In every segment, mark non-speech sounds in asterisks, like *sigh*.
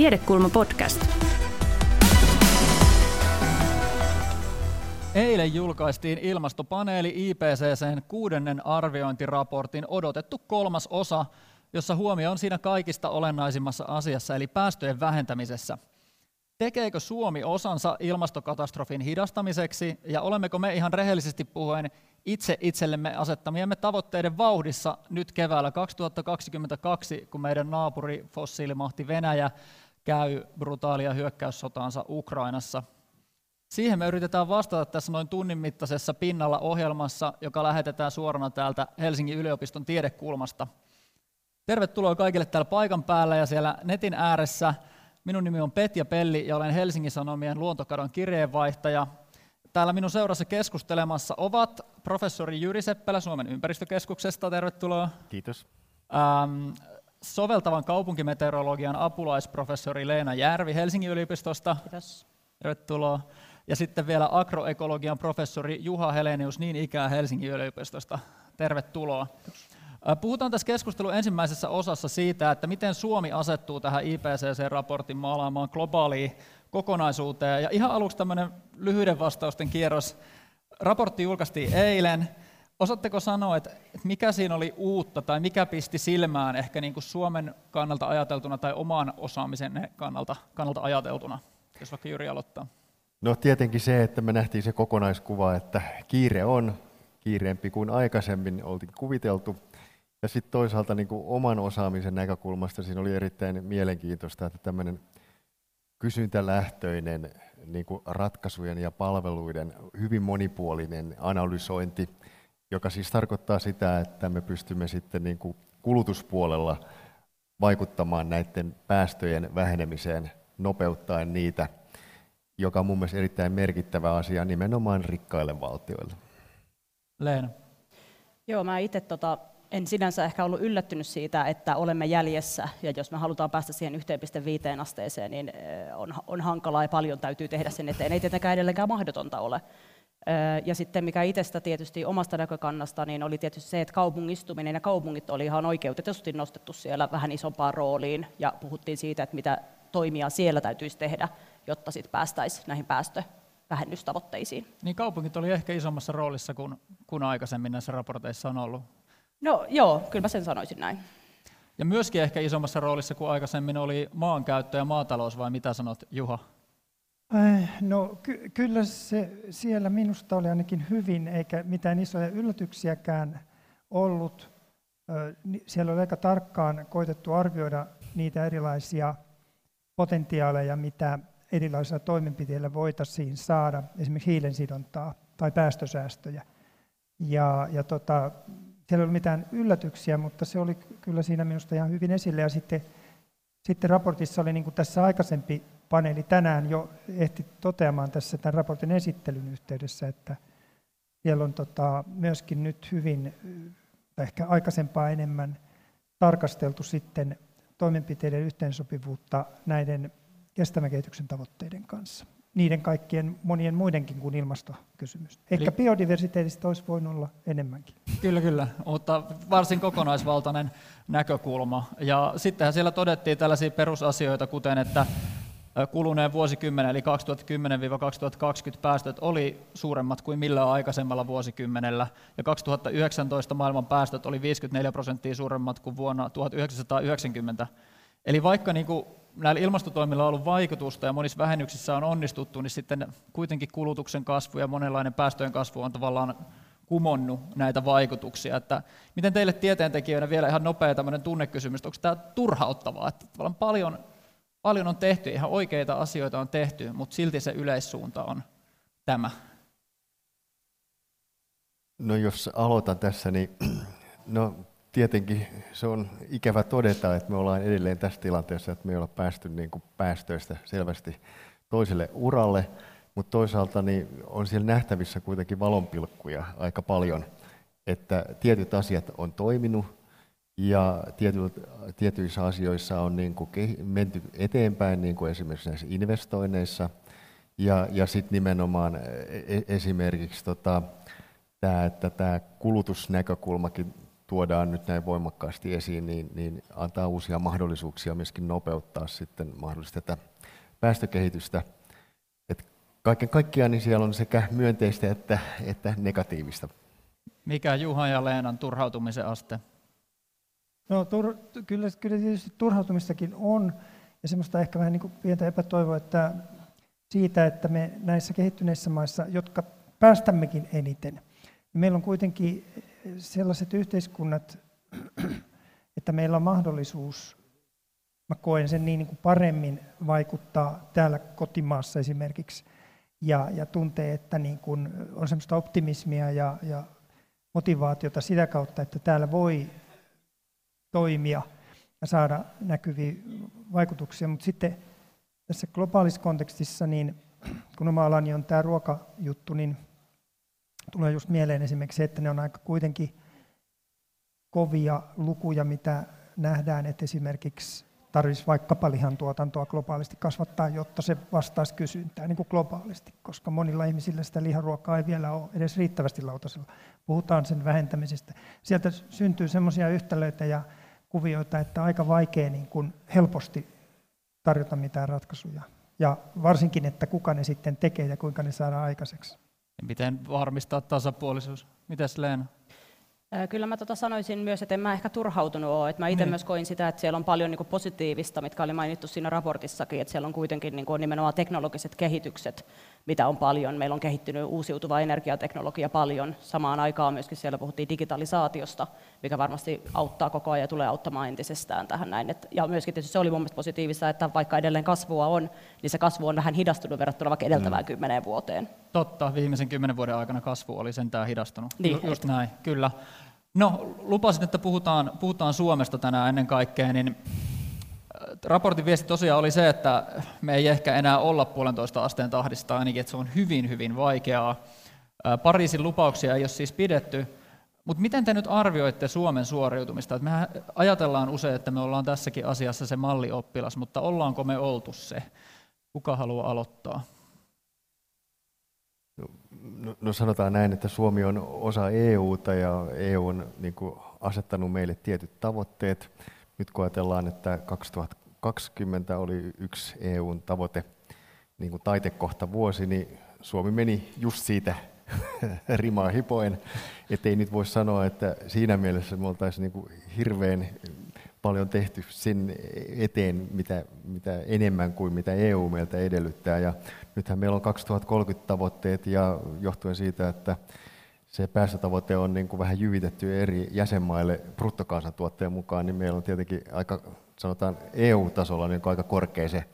Tiedekulma podcast. Eilen julkaistiin ilmastopaneeli IPCCn kuudennen arviointiraportin odotettu kolmas osa, jossa huomio on siinä kaikista olennaisimmassa asiassa, eli päästöjen vähentämisessä. Tekeekö Suomi osansa ilmastokatastrofin hidastamiseksi, ja olemmeko me ihan rehellisesti puhuen itse itsellemme asettamiemme tavoitteiden vauhdissa nyt keväällä 2022, kun meidän naapuri fossiilimahti Venäjä käy brutaalia hyökkäyssotaansa Ukrainassa. Siihen me yritetään vastata tässä noin tunnin mittaisessa pinnalla ohjelmassa, joka lähetetään suorana täältä Helsingin yliopiston tiedekulmasta. Tervetuloa kaikille täällä paikan päällä ja siellä netin ääressä. Minun nimi on Petja Pelli ja olen Helsingin Sanomien luontokadon kirjeenvaihtaja. Täällä minun seurassa keskustelemassa ovat professori Jyri Seppälä Suomen ympäristökeskuksesta, tervetuloa. Kiitos. Ähm, soveltavan kaupunkimeteorologian apulaisprofessori Leena Järvi Helsingin yliopistosta. Kiitos. Tervetuloa. Ja sitten vielä agroekologian professori Juha Helenius niin ikään Helsingin yliopistosta. Tervetuloa. Puhutaan tässä keskustelun ensimmäisessä osassa siitä, että miten Suomi asettuu tähän IPCC-raportin maalaamaan globaaliin kokonaisuuteen. Ja ihan aluksi tämmöinen lyhyiden vastausten kierros. Raportti julkaistiin eilen. Osaatteko sanoa, että mikä siinä oli uutta tai mikä pisti silmään ehkä niin kuin Suomen kannalta ajateltuna tai oman osaamisen kannalta, kannalta ajateltuna? Jos vaikka Jyri aloittaa. No tietenkin se, että me nähtiin se kokonaiskuva, että kiire on kiireempi kuin aikaisemmin oltiin kuviteltu. Ja sitten toisaalta niin kuin oman osaamisen näkökulmasta siinä oli erittäin mielenkiintoista, että tämmöinen kysyntälähtöinen niin kuin ratkaisujen ja palveluiden hyvin monipuolinen analysointi, joka siis tarkoittaa sitä, että me pystymme sitten niin kuin kulutuspuolella vaikuttamaan näiden päästöjen vähenemiseen nopeuttaen niitä, joka on mun mielestä erittäin merkittävä asia nimenomaan rikkaille valtioille. Leena. Joo, mä itse tota, en sinänsä ehkä ollut yllättynyt siitä, että olemme jäljessä, ja jos me halutaan päästä siihen 1,5 asteeseen, niin on, on hankalaa ja paljon täytyy tehdä sen eteen. Ei tietenkään edelleenkään mahdotonta ole. Ja sitten mikä itsestä tietysti omasta näkökannasta, niin oli tietysti se, että kaupungistuminen ja kaupungit oli ihan oikeutetusti nostettu siellä vähän isompaan rooliin, ja puhuttiin siitä, että mitä toimia siellä täytyisi tehdä, jotta sitten päästäisiin näihin päästövähennystavoitteisiin. Niin kaupungit oli ehkä isommassa roolissa kuin, kuin aikaisemmin näissä raporteissa on ollut. No joo, kyllä mä sen sanoisin näin. Ja myöskin ehkä isommassa roolissa kuin aikaisemmin oli maankäyttö ja maatalous, vai mitä sanot Juha? No ky- kyllä se siellä minusta oli ainakin hyvin, eikä mitään isoja yllätyksiäkään ollut. Siellä oli aika tarkkaan koitettu arvioida niitä erilaisia potentiaaleja, mitä erilaisilla toimenpiteillä voitaisiin saada, esimerkiksi hiilensidontaa tai päästösäästöjä. Ja, ja tota, siellä ei ollut mitään yllätyksiä, mutta se oli kyllä siinä minusta ihan hyvin esille. Ja sitten, sitten raportissa oli niin kuin tässä aikaisempi paneeli tänään jo ehti toteamaan tässä tämän raportin esittelyn yhteydessä, että siellä on tota, myöskin nyt hyvin, ehkä aikaisempaa enemmän tarkasteltu sitten toimenpiteiden yhteensopivuutta näiden kestävän kehityksen tavoitteiden kanssa. Niiden kaikkien monien muidenkin kuin ilmastokysymys. Ehkä Eli... biodiversiteetistä olisi voinut olla enemmänkin. Kyllä, kyllä, mutta varsin kokonaisvaltainen näkökulma. Ja sittenhän siellä todettiin tällaisia perusasioita, kuten että kuluneen vuosikymmenen, eli 2010-2020 päästöt oli suuremmat kuin millään aikaisemmalla vuosikymmenellä, ja 2019 maailman päästöt oli 54 prosenttia suuremmat kuin vuonna 1990. Eli vaikka niin kuin näillä ilmastotoimilla on ollut vaikutusta ja monissa vähennyksissä on onnistuttu, niin sitten kuitenkin kulutuksen kasvu ja monenlainen päästöjen kasvu on tavallaan kumonnut näitä vaikutuksia. Että miten teille tieteentekijöinä vielä ihan nopea tämmöinen tunnekysymys, onko tämä turhauttavaa, että paljon, paljon on tehty, ihan oikeita asioita on tehty, mutta silti se yleissuunta on tämä? No jos aloitan tässä, niin *clears throat* no tietenkin se on ikävä todeta, että me ollaan edelleen tässä tilanteessa, että me ei olla päästy niin kuin päästöistä selvästi toiselle uralle, mutta toisaalta niin on siellä nähtävissä kuitenkin valonpilkkuja aika paljon, että tietyt asiat on toiminut ja tietyissä asioissa on niin kuin menty eteenpäin, niin kuin esimerkiksi näissä investoinneissa, ja, ja sitten nimenomaan e-, e-, esimerkiksi tota, tämä, että tämä kulutusnäkökulmakin tuodaan nyt näin voimakkaasti esiin, niin, niin antaa uusia mahdollisuuksia myöskin nopeuttaa sitten mahdollisesti tätä päästökehitystä. Et kaiken kaikkiaan niin siellä on sekä myönteistä että, että negatiivista. Mikä Juha ja Leenan turhautumisen aste? No tur, kyllä, kyllä tietysti turhautumistakin on, ja semmoista ehkä vähän niin kuin pientä epätoivoa, että siitä, että me näissä kehittyneissä maissa, jotka päästämmekin eniten, niin meillä on kuitenkin sellaiset yhteiskunnat, *clears throat* että meillä on mahdollisuus, mä koen sen niin, niin kuin paremmin vaikuttaa täällä kotimaassa esimerkiksi, ja, ja tuntee, että niin kuin on semmoista optimismia ja, ja motivaatiota sitä kautta, että täällä voi toimia ja saada näkyviä vaikutuksia. Mutta sitten tässä globaalissa kontekstissa, niin kun oma alani on tämä ruokajuttu, niin tulee just mieleen esimerkiksi se, että ne on aika kuitenkin kovia lukuja, mitä nähdään, että esimerkiksi tarvitsisi vaikkapa lihantuotantoa globaalisti kasvattaa, jotta se vastaisi kysyntää niin kuin globaalisti, koska monilla ihmisillä sitä liharuokaa ei vielä ole edes riittävästi lautasella. Puhutaan sen vähentämisestä. Sieltä syntyy sellaisia yhtälöitä ja kuvioita, että aika vaikea niin kuin helposti tarjota mitään ratkaisuja. Ja varsinkin, että kuka ne sitten tekee ja kuinka ne saadaan aikaiseksi. Ja miten varmistaa tasapuolisuus? Mitäs Leena? Kyllä mä tota sanoisin myös, että en mä ehkä turhautunut ole. Että mä itse niin. myös koin sitä, että siellä on paljon niin positiivista, mitkä oli mainittu siinä raportissakin, että siellä on kuitenkin niin kuin nimenomaan teknologiset kehitykset, mitä on paljon. Meillä on kehittynyt uusiutuva energiateknologia paljon. Samaan aikaan myöskin siellä puhuttiin digitalisaatiosta, mikä varmasti auttaa koko ajan ja tulee auttamaan entisestään tähän näin. ja myöskin tietysti se oli mun mielestä positiivista, että vaikka edelleen kasvua on, niin se kasvu on vähän hidastunut verrattuna vaikka edeltävään mm. kymmeneen vuoteen. Totta, viimeisen kymmenen vuoden aikana kasvu oli sentään hidastunut. Niin, Just näin, kyllä. No, lupasin, että puhutaan, puhutaan Suomesta tänään ennen kaikkea, niin raportin viesti tosiaan oli se, että me ei ehkä enää olla puolentoista asteen tahdista, ainakin että se on hyvin, hyvin vaikeaa. Pariisin lupauksia ei ole siis pidetty, mutta miten te nyt arvioitte Suomen suoriutumista? Me ajatellaan usein, että me ollaan tässäkin asiassa se mallioppilas, mutta ollaanko me oltu se? Kuka haluaa aloittaa? No, no sanotaan näin, että Suomi on osa EUta ja EU on niin kuin, asettanut meille tietyt tavoitteet. Nyt kun ajatellaan, että 2020 oli yksi EUn tavoite, niin kuin taitekohta vuosi, niin Suomi meni just siitä *laughs* rimaa hipoen. Että ei nyt voi sanoa, että siinä mielessä me oltaisiin niin hirveän paljon tehty sen eteen, mitä, mitä enemmän kuin mitä EU meiltä edellyttää. Ja nythän meillä on 2030 tavoitteet ja johtuen siitä, että se päästötavoite on niin kuin vähän jyvitetty eri jäsenmaille bruttokansantuotteen mukaan, niin meillä on tietenkin aika, sanotaan EU-tasolla niin aika korkea se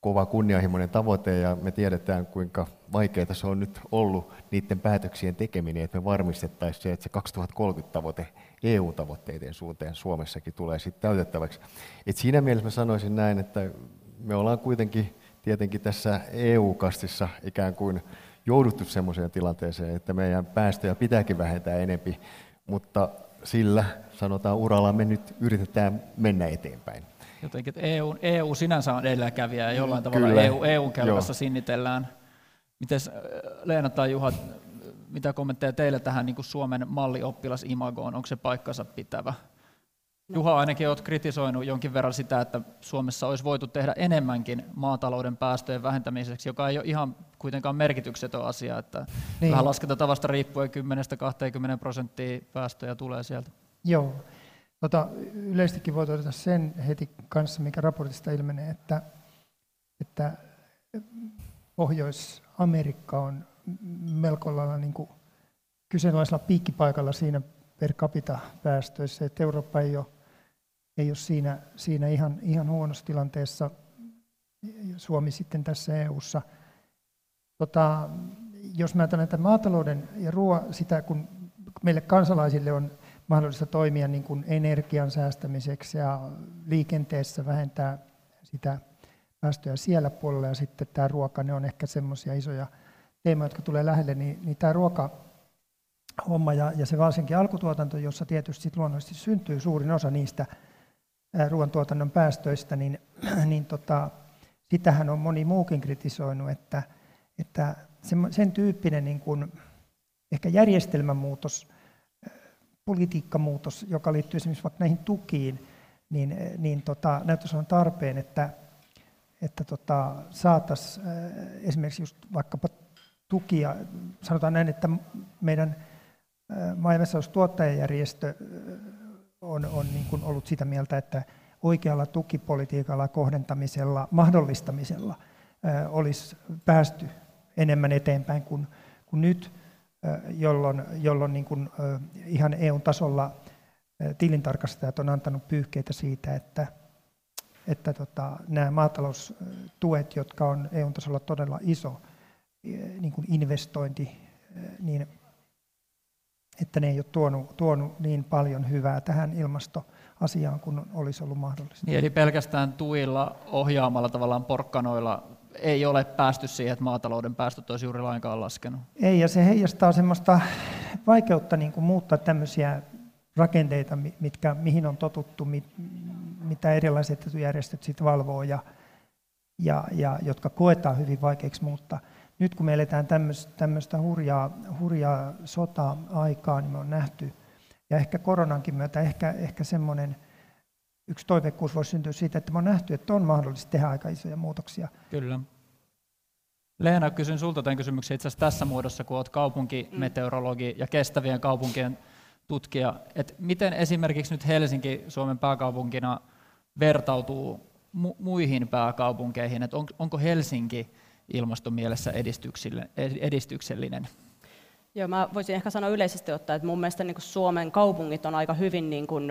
kova kunnianhimoinen tavoite ja me tiedetään kuinka vaikeaa se on nyt ollut niiden päätöksien tekeminen, että me varmistettaisiin se, että se 2030 tavoite EU-tavoitteiden suuntaan Suomessakin tulee sitten täytettäväksi. Et siinä mielessä mä sanoisin näin, että me ollaan kuitenkin tietenkin tässä EU-kastissa ikään kuin jouduttu sellaiseen tilanteeseen, että meidän päästöjä pitääkin vähentää enempi, mutta sillä sanotaan uralla me nyt yritetään mennä eteenpäin. Jotenkin, että EU, EU sinänsä on edelläkävijä ja jollain tavalla Kyllä. EU, EUn kelkassa Joo. sinnitellään. Miten Leena tai Juha, mitä kommentteja teille tähän niin kuin Suomen mallioppilas-imagoon? Onko se paikkansa pitävä? Juha, ainakin olet kritisoinut jonkin verran sitä, että Suomessa olisi voitu tehdä enemmänkin maatalouden päästöjen vähentämiseksi, joka ei ole ihan kuitenkaan merkityksetön asia, että niin. vähän laskentatavasta riippuen 10-20 prosenttia päästöjä tulee sieltä. Joo. Tota, yleistikin voi todeta sen heti kanssa, mikä raportista ilmenee, että, että Pohjois-Amerikka on melko lailla niin kuin kyseenalaisella piikkipaikalla siinä per capita päästöissä, että Eurooppa ei ole, ei ole siinä, siinä ihan, ihan huonossa tilanteessa, Suomi sitten tässä EU-ssa. Tota, jos mä ajattelen, että maatalouden ja ruoan, sitä kun meille kansalaisille on mahdollista toimia niin kuin energian säästämiseksi ja liikenteessä vähentää sitä päästöjä siellä puolella ja sitten tämä ruoka, ne on ehkä semmoisia isoja teemoja, jotka tulee lähelle, niin, niin tämä ruoka homma ja, ja se varsinkin alkutuotanto, jossa tietysti luonnollisesti syntyy suurin osa niistä ruoantuotannon päästöistä, niin, *clears throat* niin tota, sitähän on moni muukin kritisoinut, että, että sen, tyyppinen niin kuin, ehkä järjestelmämuutos politiikkamuutos, joka liittyy esimerkiksi vaikka näihin tukiin, niin, niin tota, näyttäisi olevan tarpeen, että, että tota, saataisiin esimerkiksi just vaikkapa tukia, sanotaan näin, että meidän maa- ja tuottajajärjestö on, on niin kuin ollut sitä mieltä, että oikealla tukipolitiikalla, kohdentamisella, mahdollistamisella olisi päästy enemmän eteenpäin kuin, kuin nyt, jolloin, jolloin niin kuin ihan EU-tasolla tilintarkastajat on antanut pyyhkeitä siitä, että, että tota, nämä maataloustuet, jotka on EU-tasolla todella iso niin kuin investointi, niin että ne ei ole tuonut, tuonut niin paljon hyvää tähän ilmastoasiaan kuin olisi ollut mahdollista. Niin, eli pelkästään tuilla ohjaamalla tavallaan porkkanoilla ei ole päästy siihen, että maatalouden päästöt olisi juuri lainkaan laskenut. Ei, ja se heijastaa semmoista vaikeutta niin kuin muuttaa tämmöisiä rakenteita, mitkä, mihin on totuttu, mit, mitä erilaiset etujärjestöt sitten valvoo ja, ja, ja jotka koetaan hyvin vaikeiksi muuttaa nyt kun me eletään tämmöistä hurjaa, hurjaa sota-aikaa, niin me on nähty, ja ehkä koronankin myötä, ehkä, ehkä semmoinen yksi toiveikkuus voisi syntyä siitä, että me on nähty, että on mahdollista tehdä aika isoja muutoksia. Kyllä. Leena, kysyn sulta tämän kysymyksen itse asiassa tässä muodossa, kun olet kaupunkimeteorologi ja kestävien kaupunkien tutkija. että miten esimerkiksi nyt Helsinki Suomen pääkaupunkina vertautuu mu- muihin pääkaupunkeihin? että on, onko Helsinki ilmaston mielessä edistyksellinen? Joo, mä voisin ehkä sanoa yleisesti ottaa, että mun mielestä niin Suomen kaupungit on aika hyvin, niin kuin,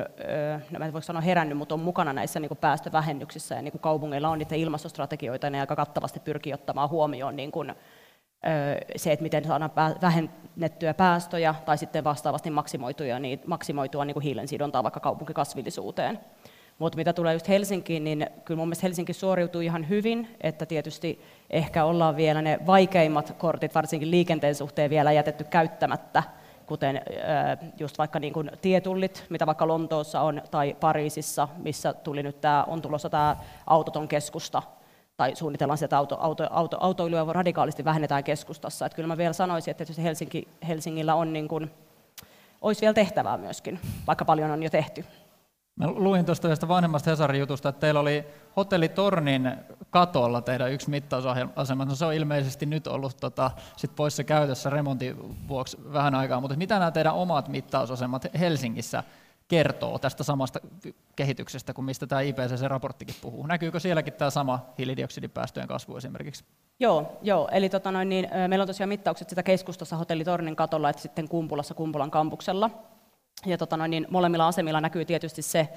no mä en voi sanoa herännyt, mutta on mukana näissä niin päästövähennyksissä, ja niin kaupungeilla on niitä ilmastostrategioita, ja ne aika kattavasti pyrkii ottamaan huomioon niin kuin, se, että miten saadaan vähennettyä päästöjä, tai sitten vastaavasti maksimoituja, niin, maksimoitua niin kuin hiilen sidontaa vaikka kaupunkikasvillisuuteen. Mutta mitä tulee just Helsinkiin, niin kyllä mun mielestä Helsinki suoriutuu ihan hyvin, että tietysti ehkä ollaan vielä ne vaikeimmat kortit, varsinkin liikenteen suhteen vielä jätetty käyttämättä, kuten just vaikka niin kuin tietullit, mitä vaikka Lontoossa on, tai Pariisissa, missä tuli nyt tämä, on tulossa tämä autoton keskusta, tai suunnitellaan sitä, että auto, auto, auto, autoilua radikaalisti vähennetään keskustassa. Että kyllä mä vielä sanoisin, että Helsinki, Helsingillä on niin kuin, olisi vielä tehtävää myöskin, vaikka paljon on jo tehty. Mä luin tuosta yhdestä vanhemmasta Hesarin jutusta, että teillä oli hotellitornin katolla teidän yksi mittausasema. No se on ilmeisesti nyt ollut tota, sit poissa käytössä remontin vuoksi vähän aikaa, mutta mitä nämä teidän omat mittausasemat Helsingissä kertoo tästä samasta kehityksestä kuin mistä tämä IPCC-raporttikin puhuu? Näkyykö sielläkin tämä sama hiilidioksidipäästöjen kasvu esimerkiksi? Joo, joo. eli tota noin, niin, meillä on tosiaan mittaukset sitä keskustassa hotellitornin katolla, että sitten Kumpulassa Kumpulan kampuksella. Ja tota noin, niin molemmilla asemilla näkyy tietysti se,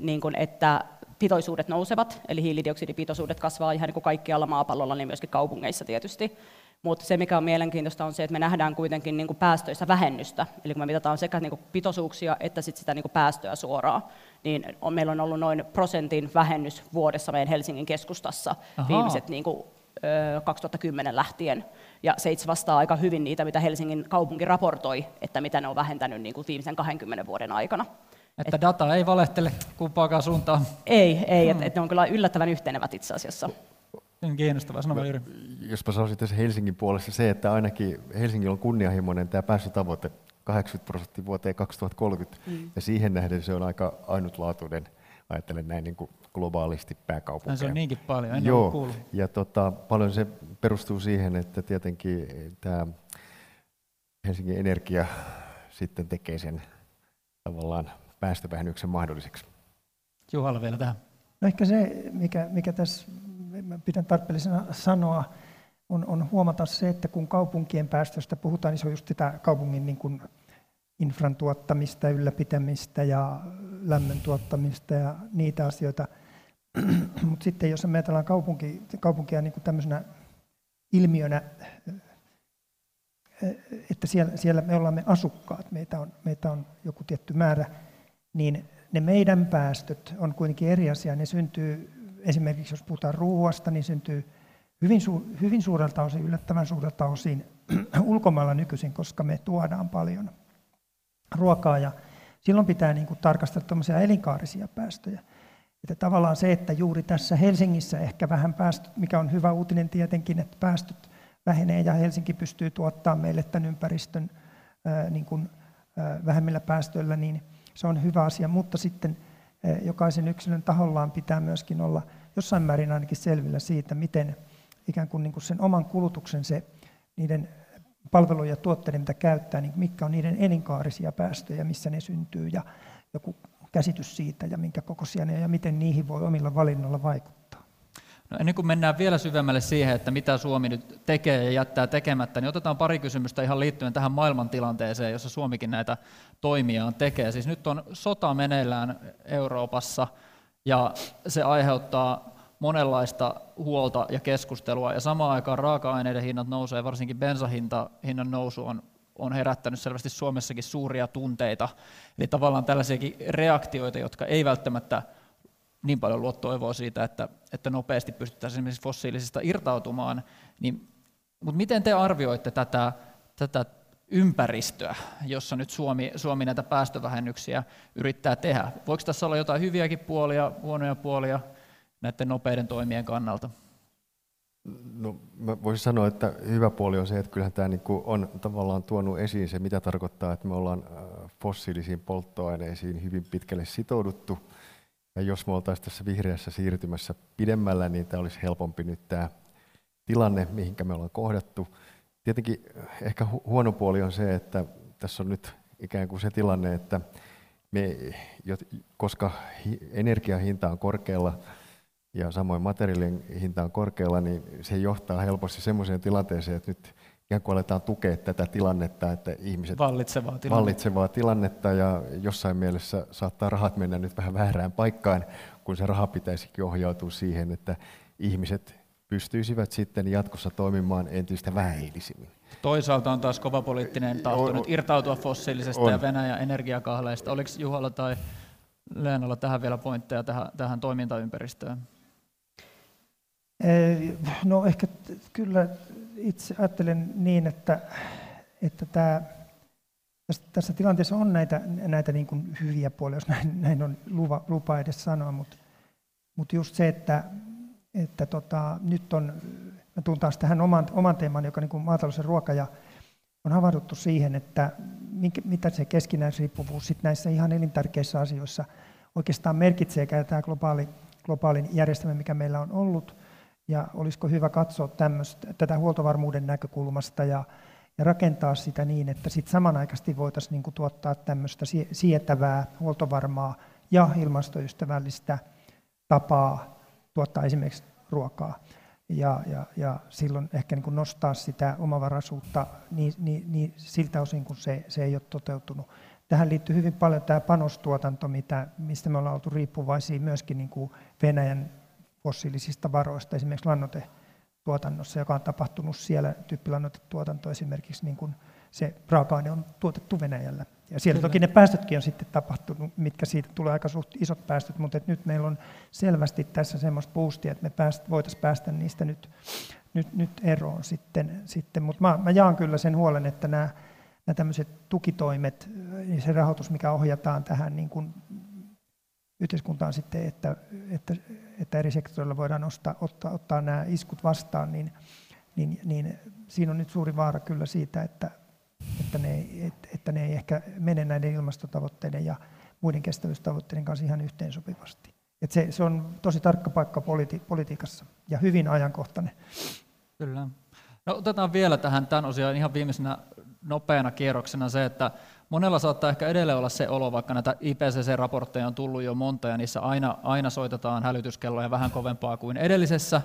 niin kuin, että pitoisuudet nousevat, eli hiilidioksidipitoisuudet kasvaa ihan niin kuin kaikkialla maapallolla, niin myöskin kaupungeissa tietysti. Mutta se, mikä on mielenkiintoista, on se, että me nähdään kuitenkin niin kuin päästöissä vähennystä. Eli kun me mitataan sekä niin kuin pitoisuuksia että sit sitä niin kuin päästöä suoraan, niin on, meillä on ollut noin prosentin vähennys vuodessa meidän Helsingin keskustassa Aha. viimeiset niin kuin, 2010 lähtien. Ja se itse vastaa aika hyvin niitä, mitä Helsingin kaupunki raportoi, että mitä ne on vähentänyt niin kuin viimeisen 20 vuoden aikana. Että et, data ei valehtele kumpaakaan suuntaan. Ei, ei hmm. että et ne on kyllä yllättävän yhtenevät itse asiassa. On kiinnostavaa, sano Jyri. Jospa sanoisin tässä Helsingin puolesta se, että ainakin Helsingillä on kunnianhimoinen tämä päästötavoite 80 prosenttia vuoteen 2030, mm. ja siihen nähden se on aika ainutlaatuinen, ajattelen näin niin kuin globaalisti pääkaupunkeja. Se on niinkin paljon, en Joo, kuullut. ja tota, paljon se perustuu siihen, että tietenkin tämä Helsingin Energia sitten tekee sen tavallaan päästövähennyksen mahdolliseksi. Juhalla vielä tähän. No ehkä se, mikä, mikä tässä pidän tarpeellisena sanoa, on, on huomata se, että kun kaupunkien päästöstä puhutaan, niin se on just sitä kaupungin niin kuin infran tuottamista, ylläpitämistä ja lämmön tuottamista ja niitä asioita – *clears throat* Mutta sitten jos me ajatellaan kaupunki, kaupunkia niin kuin tämmöisenä ilmiönä, että siellä, siellä me ollaan me asukkaat, meitä on, meitä on joku tietty määrä, niin ne meidän päästöt on kuitenkin eri asia. Ne syntyy esimerkiksi, jos puhutaan ruoasta, niin syntyy hyvin, su, hyvin suurelta osin, yllättävän suurelta osin *clears throat* ulkomailla nykyisin, koska me tuodaan paljon ruokaa ja silloin pitää niin kuin tarkastella elinkaarisia päästöjä. Että tavallaan se, että juuri tässä Helsingissä ehkä vähän päästöt, mikä on hyvä uutinen tietenkin, että päästöt vähenee ja Helsinki pystyy tuottamaan meille tämän ympäristön niin kuin, vähemmillä päästöillä, niin se on hyvä asia, mutta sitten jokaisen yksilön tahollaan pitää myöskin olla jossain määrin ainakin selvillä siitä, miten ikään kuin, niin kuin sen oman kulutuksen se niiden palveluja ja tuotteiden, mitä käyttää, niin mitkä on niiden elinkaarisia päästöjä, missä ne syntyy ja joku käsitys siitä ja minkä kokoisia ne ja miten niihin voi omilla valinnoilla vaikuttaa. No ennen kuin mennään vielä syvemmälle siihen, että mitä Suomi nyt tekee ja jättää tekemättä, niin otetaan pari kysymystä ihan liittyen tähän maailmantilanteeseen, jossa Suomikin näitä toimiaan tekee. Siis nyt on sota meneillään Euroopassa ja se aiheuttaa monenlaista huolta ja keskustelua, ja samaan aikaan raaka-aineiden hinnat nousee, varsinkin bensahinta, hinnan nousu on, on herättänyt selvästi Suomessakin suuria tunteita. Eli tavallaan tällaisiakin reaktioita, jotka ei välttämättä niin paljon luo toivoa siitä, että, että nopeasti pystyttäisiin esimerkiksi fossiilisista irtautumaan, niin, mutta miten te arvioitte tätä, tätä ympäristöä, jossa nyt Suomi, Suomi näitä päästövähennyksiä yrittää tehdä? Voiko tässä olla jotain hyviäkin puolia, huonoja puolia? näiden nopeiden toimien kannalta? No, mä voisin sanoa, että hyvä puoli on se, että kyllähän tämä niinku on tavallaan tuonut esiin se, mitä tarkoittaa, että me ollaan fossiilisiin polttoaineisiin hyvin pitkälle sitouduttu. Ja jos me oltaisiin tässä vihreässä siirtymässä pidemmällä, niin tämä olisi helpompi nyt tämä tilanne, mihinkä me ollaan kohdattu. Tietenkin ehkä huono puoli on se, että tässä on nyt ikään kuin se tilanne, että me, koska energiahinta on korkealla, ja samoin materiaalien hinta on korkealla, niin se johtaa helposti sellaiseen tilanteeseen, että nyt ikään kuin aletaan tukea tätä tilannetta, että ihmiset vallitsevaa tilannetta. vallitsevaa tilannetta ja jossain mielessä saattaa rahat mennä nyt vähän väärään paikkaan, kun se raha pitäisikin ohjautua siihen, että ihmiset pystyisivät sitten jatkossa toimimaan entistä vähähiilisimmin. Toisaalta on taas kova poliittinen tahto nyt irtautua fossiilisesta on. ja Venäjän energiakahleista. Oliko Juhalla tai Leenalla tähän vielä pointteja tähän, tähän toimintaympäristöön? No ehkä kyllä itse ajattelen niin, että, että tämä, tässä, tilanteessa on näitä, näitä niin kuin hyviä puolia, jos näin, näin on lupa, lupa edes sanoa, mutta, mutta just se, että, että tota, nyt on, mä tuun taas tähän oman, oman teeman, joka niin kuin maatalous ja ruoka, ja on havahduttu siihen, että minkä, mitä se keskinäisriippuvuus sit näissä ihan elintärkeissä asioissa oikeastaan merkitsee, tämä globaali, globaalin järjestelmä, mikä meillä on ollut, ja olisiko hyvä katsoa tämmöstä, tätä huoltovarmuuden näkökulmasta ja, ja rakentaa sitä niin, että sit samanaikaisesti voitaisiin niin kuin tuottaa tämmöistä sietävää, huoltovarmaa ja ilmastoystävällistä tapaa tuottaa esimerkiksi ruokaa. Ja, ja, ja silloin ehkä niin nostaa sitä omavaraisuutta niin, niin, niin siltä osin, kun se, se ei ole toteutunut. Tähän liittyy hyvin paljon tämä panostuotanto, mitä, mistä me ollaan oltu riippuvaisia myöskin niin kuin Venäjän fossiilisista varoista, esimerkiksi lannotetuotannossa, joka on tapahtunut siellä, tyyppilannotetuotanto esimerkiksi, niin kuin se raaka-aine on tuotettu Venäjällä. Ja siellä Kyllä. toki ne päästötkin on sitten tapahtunut, mitkä siitä tulee aika suht isot päästöt, mutta nyt meillä on selvästi tässä semmoista boostia, että me pääst, voitaisiin päästä niistä nyt, nyt, nyt eroon sitten. sitten. Mutta mä, mä jaan kyllä sen huolen, että nämä, nämä tämmöiset tukitoimet, se rahoitus, mikä ohjataan tähän niin kuin yhteiskuntaan sitten, että, että, että eri sektoreilla voidaan ottaa, ottaa, ottaa nämä iskut vastaan, niin, niin, niin siinä on nyt suuri vaara kyllä siitä, että, että, ne, että, ne ei ehkä mene näiden ilmastotavoitteiden ja muiden kestävyystavoitteiden kanssa ihan yhteensopivasti. Että se, se on tosi tarkka paikka politi- politiikassa ja hyvin ajankohtainen. Kyllä. No, otetaan vielä tähän tämän osion ihan viimeisenä nopeana kierroksena se, että monella saattaa ehkä edelleen olla se olo, vaikka näitä IPCC-raportteja on tullut jo monta ja niissä aina, aina soitetaan hälytyskelloja vähän kovempaa kuin edellisessä.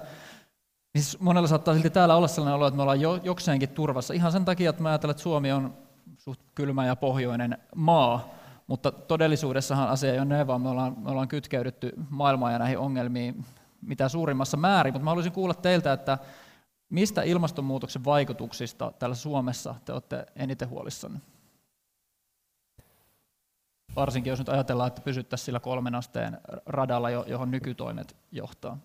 Niin siis monella saattaa silti täällä olla sellainen olo, että me ollaan jo, jokseenkin turvassa. Ihan sen takia, että mä ajattelen, että Suomi on suht kylmä ja pohjoinen maa, mutta todellisuudessahan asia ei ole näin, vaan me ollaan, me ollaan kytkeydytty maailmaan ja näihin ongelmiin mitä suurimmassa määrin. Mutta mä haluaisin kuulla teiltä, että mistä ilmastonmuutoksen vaikutuksista täällä Suomessa te olette eniten huolissanne? Varsinkin jos nyt ajatellaan, että pysyttäisiin sillä kolmen asteen radalla, johon nykytoimet johtaa.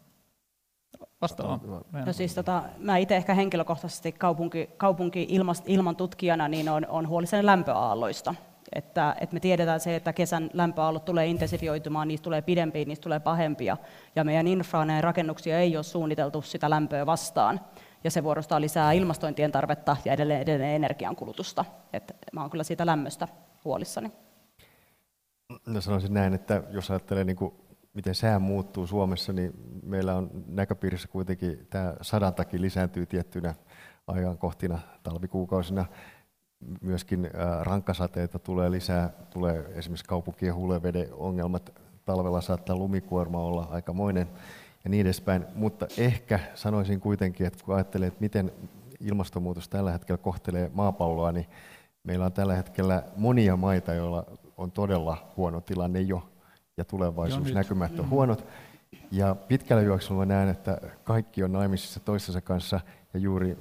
Vastaan. No siis tota, mä itse ehkä henkilökohtaisesti kaupunki, kaupunki ilmast, ilman tutkijana niin on, on huolissani lämpöaalloista. Että, että me tiedetään se, että kesän lämpöaallot tulee intensifioitumaan, niistä tulee pidempiä, niistä tulee pahempia. Ja meidän infraan ja rakennuksia ei ole suunniteltu sitä lämpöä vastaan. ja se vuorostaan lisää ilmastointien tarvetta ja edelleen, edelleen energiankulutusta. Et mä oon kyllä siitä lämmöstä huolissani. No sanoisin näin, että jos ajattelee niin kuin miten sää muuttuu Suomessa, niin meillä on näköpiirissä kuitenkin tämä sadantakin lisääntyy tiettynä ajankohtina, talvikuukausina. Myöskin rankkasateita tulee lisää, tulee esimerkiksi kaupunkien huleveden ongelmat, talvella saattaa lumikuorma olla aikamoinen ja niin edespäin. Mutta ehkä sanoisin kuitenkin, että kun ajattelee, että miten ilmastonmuutos tällä hetkellä kohtelee maapalloa, niin meillä on tällä hetkellä monia maita, joilla on todella huono tilanne jo ja tulevaisuusnäkymät on huonot. Ja pitkällä juoksulla näen, että kaikki on naimisissa toistensa kanssa, ja juuri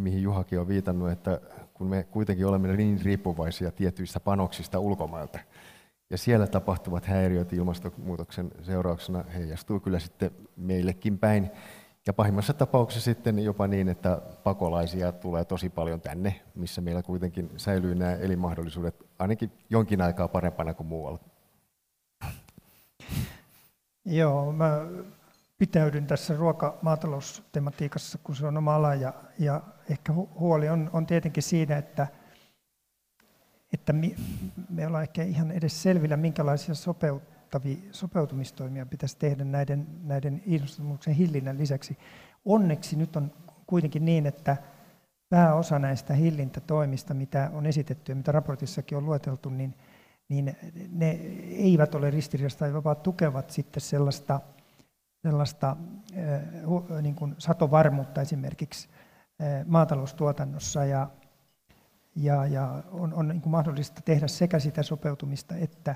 mihin Juhakin on viitannut, että kun me kuitenkin olemme niin riippuvaisia tietyistä panoksista ulkomailta, ja siellä tapahtuvat häiriöt ilmastonmuutoksen seurauksena heijastuu kyllä sitten meillekin päin. Ja pahimmassa tapauksessa sitten jopa niin, että pakolaisia tulee tosi paljon tänne, missä meillä kuitenkin säilyy nämä elinmahdollisuudet ainakin jonkin aikaa parempana kuin muualla. Joo, mä pitäydyn tässä ruoka-maataloustematiikassa, kun se on oma ala, ja, ja ehkä huoli on, on tietenkin siinä, että, että me, me ollaan ehkä ihan edes selvillä, minkälaisia sopeuttavia, sopeutumistoimia pitäisi tehdä näiden, näiden ilmastonmuutoksen hillinnän lisäksi. Onneksi nyt on kuitenkin niin, että pääosa näistä hillintätoimista, mitä on esitetty ja mitä raportissakin on lueteltu, niin niin ne eivät ole ristiriidassa vaan tukevat sitten sellaista, sellaista äh, niin kuin satovarmuutta esimerkiksi äh, maataloustuotannossa ja, ja, ja on, on niin kuin mahdollista tehdä sekä sitä sopeutumista että,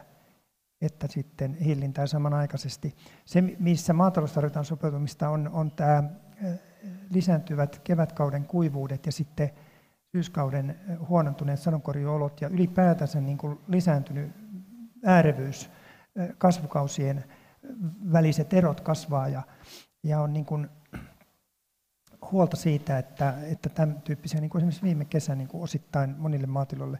että sitten hillintää samanaikaisesti. Se, missä maatalous tarvitaan sopeutumista, on, on tämä lisääntyvät kevätkauden kuivuudet ja sitten syyskauden huonontuneet sadonkorjuolot ja ylipäätänsä niin kuin lisääntynyt äärevyys, kasvukausien väliset erot kasvaa ja, ja on niin kuin huolta siitä, että, että tämän tyyppisiä, niin kuin esimerkiksi viime kesän niin kuin osittain monille maatiloille,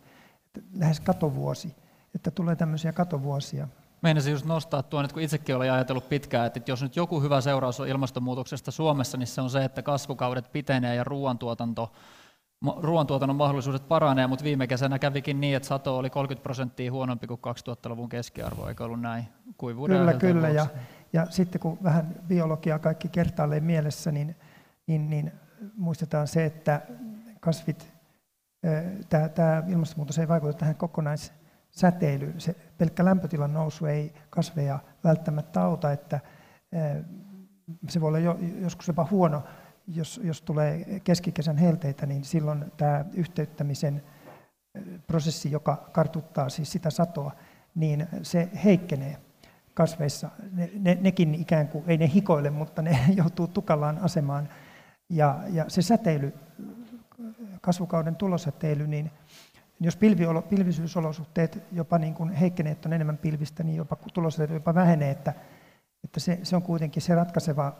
lähes katovuosi, että tulee tämmöisiä katovuosia. Meinasin just nostaa tuon, että kun itsekin olen ajatellut pitkään, että jos nyt joku hyvä seuraus on ilmastonmuutoksesta Suomessa, niin se on se, että kasvukaudet pitenee ja ruoantuotanto ruoantuotannon mahdollisuudet paranee, mutta viime kesänä kävikin niin, että sato oli 30 prosenttia huonompi kuin 2000-luvun keskiarvo, eikö ollut näin kuivuuden Kyllä, kyllä. Ja, ja sitten kun vähän biologiaa kaikki kertaalleen mielessä, niin, niin, niin muistetaan se, että kasvit, tämä, ilmastonmuutos ei vaikuta tähän kokonaissäteilyyn. Se pelkkä lämpötilan nousu ei kasveja välttämättä auta, että se voi olla jo, joskus jopa huono jos, jos tulee keskikesän helteitä, niin silloin tämä yhteyttämisen prosessi, joka kartuttaa siis sitä satoa, niin se heikkenee kasveissa. Ne, ne, nekin ikään kuin, ei ne hikoile, mutta ne *laughs* joutuu tukallaan asemaan. Ja, ja se säteily, kasvukauden tulosäteily, niin jos pilviolo, pilvisyysolosuhteet jopa niin kuin heikkenee, että on enemmän pilvistä, niin jopa tulosäteily jopa vähenee, että, että se, se on kuitenkin se ratkaiseva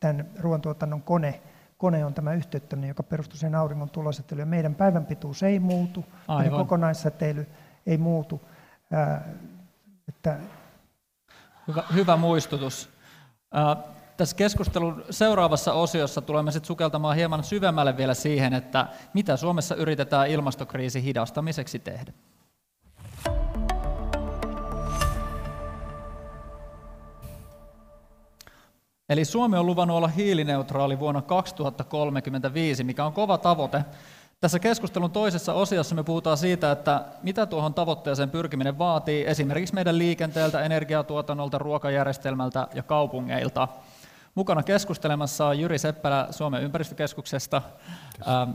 tämän ruoantuotannon kone, kone on tämä yhteyttäminen, joka perustuu sen auringon tulosäteilyyn. Meidän päivän pituus ei muutu, Aivan. meidän kokonaissäteily ei muutu. Ää, että... hyvä, hyvä muistutus. Ää, tässä keskustelun seuraavassa osiossa tulemme sitten sukeltamaan hieman syvemmälle vielä siihen, että mitä Suomessa yritetään ilmastokriisin hidastamiseksi tehdä. Eli Suomi on luvannut olla hiilineutraali vuonna 2035, mikä on kova tavoite. Tässä keskustelun toisessa osiossa me puhutaan siitä, että mitä tuohon tavoitteeseen pyrkiminen vaatii esimerkiksi meidän liikenteeltä, energiatuotannolta, ruokajärjestelmältä ja kaupungeilta. Mukana keskustelemassa on Jyri Seppälä Suomen ympäristökeskuksesta, ähm,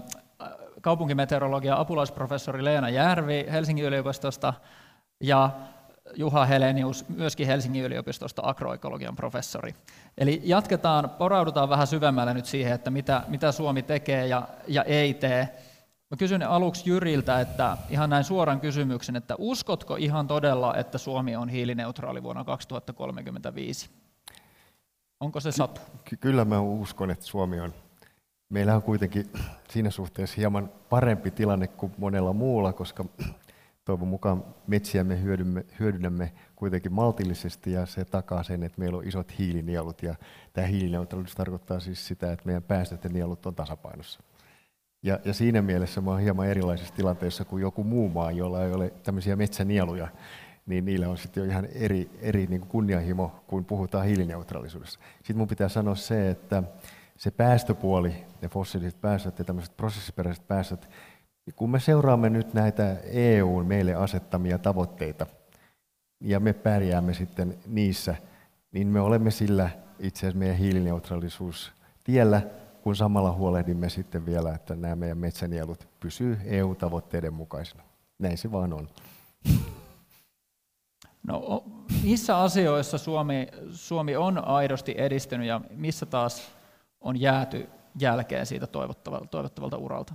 kaupunkimeteorologia apulaisprofessori Leena Järvi Helsingin yliopistosta ja Juha Helenius, myöskin Helsingin yliopistosta agroekologian professori. Eli jatketaan, poraudutaan vähän syvemmälle nyt siihen, että mitä, mitä Suomi tekee ja, ja ei tee. Mä kysyn aluksi Jyriltä, että ihan näin suoran kysymyksen, että uskotko ihan todella, että Suomi on hiilineutraali vuonna 2035? Onko se satu? Ky- kyllä mä uskon, että Suomi on. Meillä on kuitenkin siinä suhteessa hieman parempi tilanne kuin monella muulla, koska toivon mukaan metsiä me hyödymme, hyödynnämme kuitenkin maltillisesti ja se takaa sen, että meillä on isot hiilinielut ja tämä hiilineutraalisuus tarkoittaa siis sitä, että meidän päästöt ja nielut on tasapainossa. Ja, ja siinä mielessä mä olen hieman erilaisessa tilanteessa kuin joku muu maa, jolla ei ole tämmöisiä metsänieluja, niin niillä on sitten jo ihan eri, eri niin kuin kunnianhimo, kun puhutaan hiilineutraalisuudessa. Sitten mun pitää sanoa se, että se päästöpuoli, ne fossiiliset päästöt ja tämmöiset prosessiperäiset päästöt, kun me seuraamme nyt näitä EUn meille asettamia tavoitteita, ja me pärjäämme sitten niissä, niin me olemme sillä itse asiassa meidän hiilineutraalisuus tiellä, kun samalla huolehdimme sitten vielä, että nämä meidän metsänielut pysyy EU-tavoitteiden mukaisena. Näin se vaan on. No, missä asioissa Suomi, Suomi on aidosti edistynyt ja missä taas on jääty jälkeen siitä toivottavalta, toivottavalta uralta?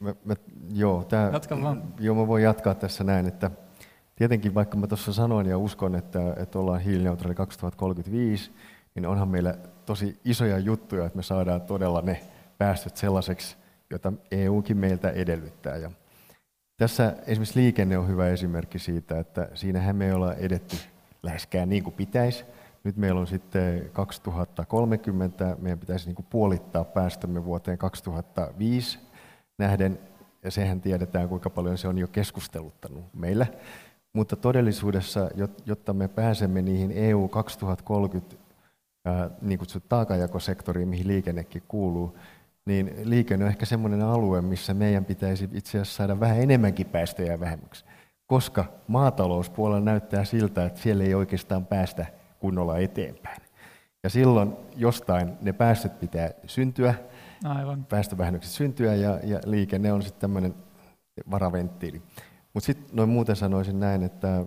Mä, mä, joo, tää, Jatka vaan. joo, mä voin jatkaa tässä näin, että tietenkin vaikka mä tuossa sanoin ja uskon, että, että ollaan hiilineutraali 2035, niin onhan meillä tosi isoja juttuja, että me saadaan todella ne päästöt sellaiseksi, jota EUkin meiltä edellyttää. Ja tässä esimerkiksi liikenne on hyvä esimerkki siitä, että siinähän me ei olla edetty läheskään niin kuin pitäisi. Nyt meillä on sitten 2030, meidän pitäisi niin kuin puolittaa päästömme vuoteen 2005 nähden, ja sehän tiedetään, kuinka paljon se on jo keskusteluttanut meillä. Mutta todellisuudessa, jotta me pääsemme niihin EU 2030 niin kutsuttu taakajakosektoriin, mihin liikennekin kuuluu, niin liikenne on ehkä semmoinen alue, missä meidän pitäisi itse asiassa saada vähän enemmänkin päästöjä vähemmäksi. Koska maatalouspuolella näyttää siltä, että siellä ei oikeastaan päästä kunnolla eteenpäin. Ja silloin jostain ne päästöt pitää syntyä, Aivan. päästövähennykset syntyä ja, ja liikenne on sitten tämmöinen varaventtiili. Mutta sitten noin muuten sanoisin näin, että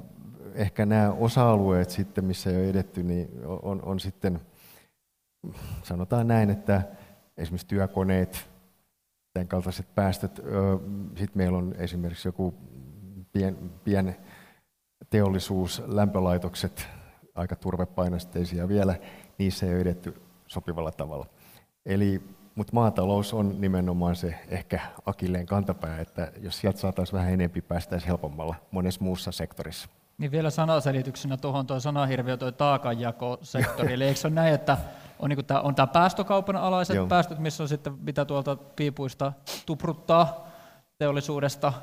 ehkä nämä osa-alueet sitten, missä ei ole edetty, niin on, on sitten, sanotaan näin, että esimerkiksi työkoneet, tämän kaltaiset päästöt. Sitten meillä on esimerkiksi joku pien, pien teollisuus, lämpölaitokset, aika turvepainosteisia vielä, niissä ei ole edetty sopivalla tavalla. Eli, mutta maatalous on nimenomaan se ehkä akilleen kantapää, että jos sieltä saataisiin vähän enempi, päästäisiin helpommalla monessa muussa sektorissa. Niin vielä sanaselityksenä tuohon tuo sanahirviö, tuo taakanjakosektori. Eli eikö se ole näin, että on, niin tämä, on tämä päästökaupan alaiset Joo. päästöt, missä on sitten mitä tuolta piipuista tupruttaa teollisuudesta,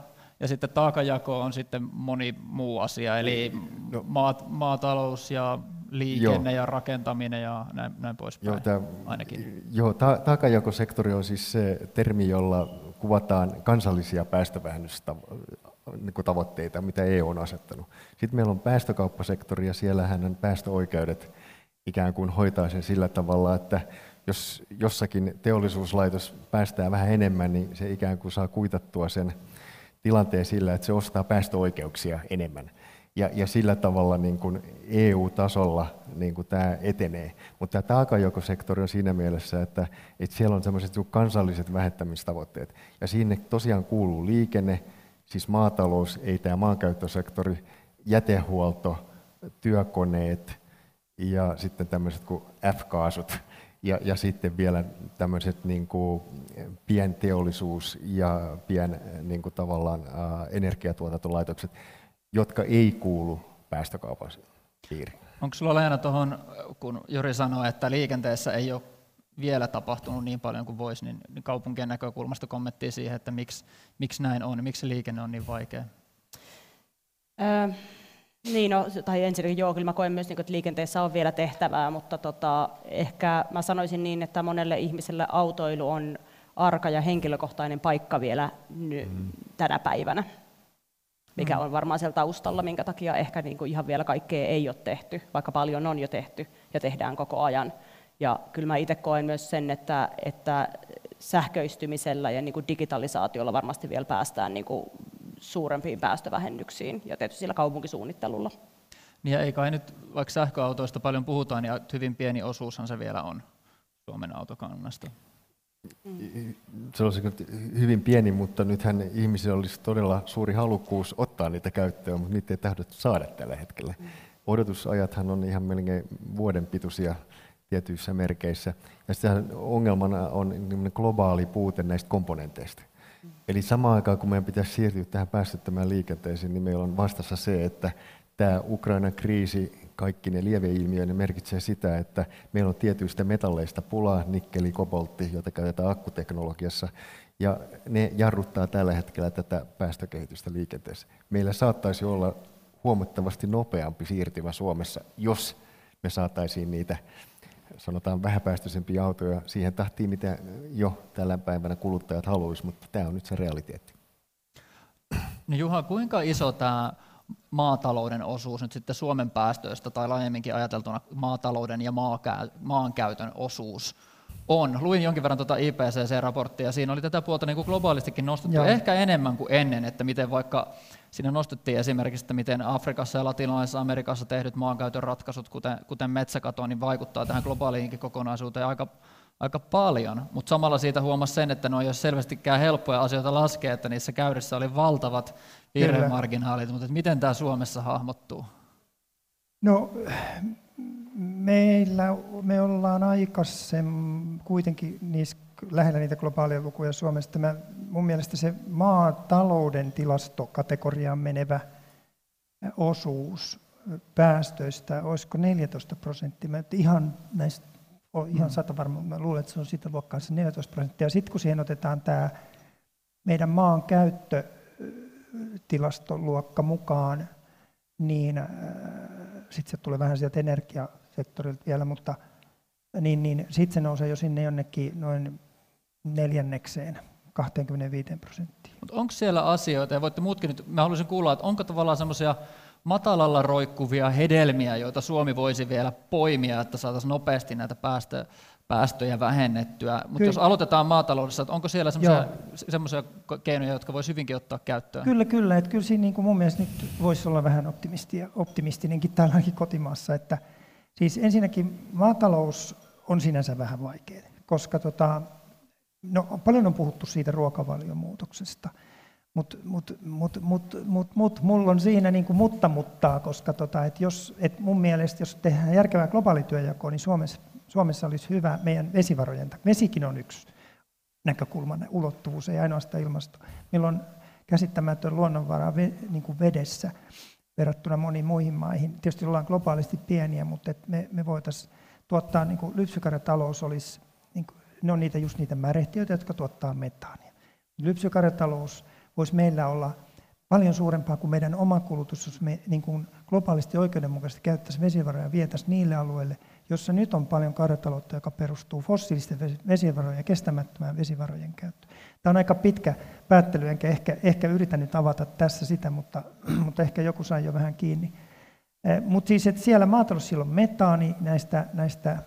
ja sitten taakanjako on sitten moni muu asia, eli no. maat, maatalous ja liikenne joo. ja rakentaminen ja näin, näin poispäin joo, tämä, ainakin. Joo, ta- taakanjakosektori on siis se termi, jolla kuvataan kansallisia päästöväännystavoitteita, mitä EU on asettanut. Sitten meillä on päästökauppasektori ja siellähän on päästöoikeudet ikään kuin hoitaa sen sillä tavalla, että jos jossakin teollisuuslaitos päästää vähän enemmän, niin se ikään kuin saa kuitattua sen tilanteen sillä, että se ostaa päästöoikeuksia enemmän. Ja, ja sillä tavalla niin kuin EU-tasolla niin kuin tämä etenee. Mutta tämä taakanjakosektori on siinä mielessä, että, että siellä on sellaiset kansalliset vähentämistavoitteet. Ja sinne tosiaan kuuluu liikenne, siis maatalous, ei tämä maankäyttösektori, jätehuolto, työkoneet, ja sitten tämmöiset kuin F-kaasut ja, ja sitten vielä tämmöiset niin kuin pienteollisuus ja pien niin kuin tavallaan energiatuotantolaitokset, jotka ei kuulu päästökaupan piiriin. Onko sulla Leena tuohon, kun Jori sanoi, että liikenteessä ei ole vielä tapahtunut niin paljon kuin voisi, niin, niin kaupunkien näkökulmasta kommenttia siihen, että miksi, miksi näin on, miksi liikenne on niin vaikea? Äh niin, no, tai ensinnäkin joo, kyllä mä koen myös, niin että liikenteessä on vielä tehtävää, mutta tota, ehkä mä sanoisin niin, että monelle ihmiselle autoilu on arka ja henkilökohtainen paikka vielä ny- mm. tänä päivänä, mikä mm. on varmaan siellä taustalla, minkä takia ehkä niin kuin ihan vielä kaikkea ei ole tehty, vaikka paljon on jo tehty ja tehdään koko ajan. Ja kyllä mä itse koen myös sen, että, että sähköistymisellä ja niin kuin digitalisaatiolla varmasti vielä päästään niin kuin suurempiin päästövähennyksiin ja tietysti sillä kaupunkisuunnittelulla. Niin ja ei kai nyt, vaikka sähköautoista paljon puhutaan, niin hyvin pieni osuushan se vielä on Suomen autokannasta. Mm. Se olisi hyvin pieni, mutta nythän ihmisillä olisi todella suuri halukkuus ottaa niitä käyttöön, mutta niitä ei tahdota saada tällä hetkellä. Odotusajathan on ihan melkein vuoden pituisia tietyissä merkeissä. Ja sitten ongelmana on globaali puute näistä komponenteista. Eli samaan aikaan, kun meidän pitäisi siirtyä tähän päästöttömään liikenteeseen, niin meillä on vastassa se, että tämä Ukrainan kriisi, kaikki ne lieveilmiöinä merkitsee sitä, että meillä on tietyistä metalleista pulaa, nikkeli, koboltti, joita käytetään akkuteknologiassa, ja ne jarruttaa tällä hetkellä tätä päästökehitystä liikenteessä. Meillä saattaisi olla huomattavasti nopeampi siirtymä Suomessa, jos me saataisiin niitä sanotaan vähäpäästöisempiä autoja siihen tahtiin, mitä jo tällä päivänä kuluttajat haluaisivat, mutta tämä on nyt se realiteetti. No Juha, kuinka iso tämä maatalouden osuus nyt sitten Suomen päästöistä tai laajemminkin ajateltuna maatalouden ja maankäytön osuus on. Luin jonkin verran tuota IPCC-raporttia, siinä oli tätä puolta niin kuin globaalistikin nostettu, Joo. ehkä enemmän kuin ennen, että miten vaikka siinä nostettiin esimerkiksi, että miten Afrikassa ja latinalaisessa Amerikassa tehdyt maankäytön ratkaisut, kuten, kuten metsäkato, niin vaikuttaa tähän globaaliinkin kokonaisuuteen aika, aika paljon, mutta samalla siitä huomasi sen, että ne on jo selvästikään helppoja asioita laskea, että niissä käyrissä oli valtavat virhemarginaalit, mutta miten tämä Suomessa hahmottuu? No meillä, me ollaan aikaisemmin kuitenkin niissä lähellä niitä globaaleja lukuja Suomesta. Mä, mun mielestä se maatalouden tilastokategoriaan menevä osuus päästöistä, olisiko 14 prosenttia. Mä ihan näistä ihan sata varma, mä luulen, että se on siitä luokkaa se 14 prosenttia. Sitten kun siihen otetaan tämä meidän maan käyttötilastoluokka mukaan, niin sitten se tulee vähän sieltä energiasektorilta vielä, mutta niin, niin sitten se nousee jo sinne jonnekin noin neljännekseen, 25 prosenttiin. Mutta onko siellä asioita, ja voitte muutkin nyt, mä haluaisin kuulla, että onko tavallaan semmoisia matalalla roikkuvia hedelmiä, joita Suomi voisi vielä poimia, että saataisiin nopeasti näitä päästöjä, päästöjä vähennettyä. Mutta jos aloitetaan maataloudessa, että onko siellä semmoisia keinoja, jotka voisi hyvinkin ottaa käyttöön? Kyllä, kyllä. Että kyllä siinä niin kuin mun mielestä nyt voisi olla vähän optimistinenkin täälläkin kotimaassa. Että, siis ensinnäkin maatalous on sinänsä vähän vaikea, koska tota, no, paljon on puhuttu siitä ruokavaliomuutoksesta. Mutta mut, mut, mut, mut, mut, mulla on siinä niin kuin mutta muttaa, koska tota, et jos, et mun mielestä jos tehdään järkevää globaalityöjakoa, niin Suomessa Suomessa olisi hyvä meidän vesivarojen takia. Vesikin on yksi näkökulma, ulottuvuus, ei ainoastaan ilmasto. Meillä on käsittämätön luonnonvara niin kuin vedessä verrattuna moniin muihin maihin. Tietysti ollaan globaalisti pieniä, mutta et me, me voitaisiin tuottaa, niin kuin olisi, niin kuin, ne on niitä, just niitä märehtiöitä, jotka tuottaa metaania. Lypsykarjatalous voisi meillä olla paljon suurempaa kuin meidän oma kulutus, jos me niin kuin globaalisti oikeudenmukaisesti käyttäisiin vesivaroja ja vietäisiin niille alueille, jossa nyt on paljon karjataloutta, joka perustuu fossiilisten vesivarojen ja kestämättömään vesivarojen käyttöön. Tämä on aika pitkä päättely, enkä ehkä, ehkä yritä nyt avata tässä sitä, mutta, *clears throat* mutta ehkä joku sai jo vähän kiinni. Eh, mutta siis, että siellä maatalous silloin metaani näistä, näistä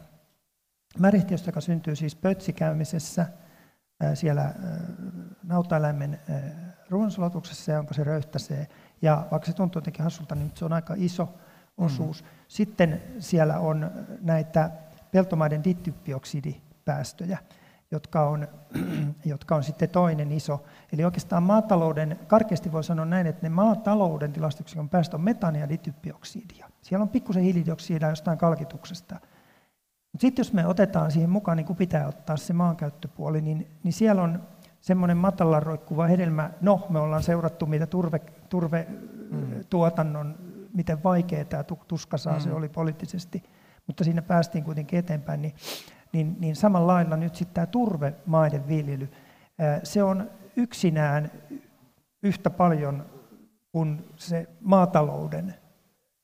märehtiöistä, joka syntyy siis pötsikäymisessä, eh, siellä eh, nautaeläimen ruoansulatuksessa ja onko se röyhtäsee. Ja vaikka se tuntuu jotenkin hassulta, niin se on aika iso osuus. Mm. Sitten siellä on näitä peltomaiden dityppioksidipäästöjä, jotka on, *clears throat* jotka on sitten toinen iso. Eli oikeastaan maatalouden, karkeasti voi sanoa näin, että ne maatalouden tilastuksen päästö on metania ja dityppioksidia. Siellä on pikkusen hiilidioksidia jostain kalkituksesta. Mutta sitten jos me otetaan siihen mukaan, niin kuin pitää ottaa se maankäyttöpuoli, niin, niin siellä on semmoinen matalan roikkuva hedelmä. No, me ollaan seurattu, mitä turve, turvetuotannon mm miten vaikea tämä tuskasaa mm. se oli poliittisesti, mutta siinä päästiin kuitenkin eteenpäin, niin, niin, niin samalla lailla nyt sitten tämä turvemaiden viljely, se on yksinään yhtä paljon kuin se maatalouden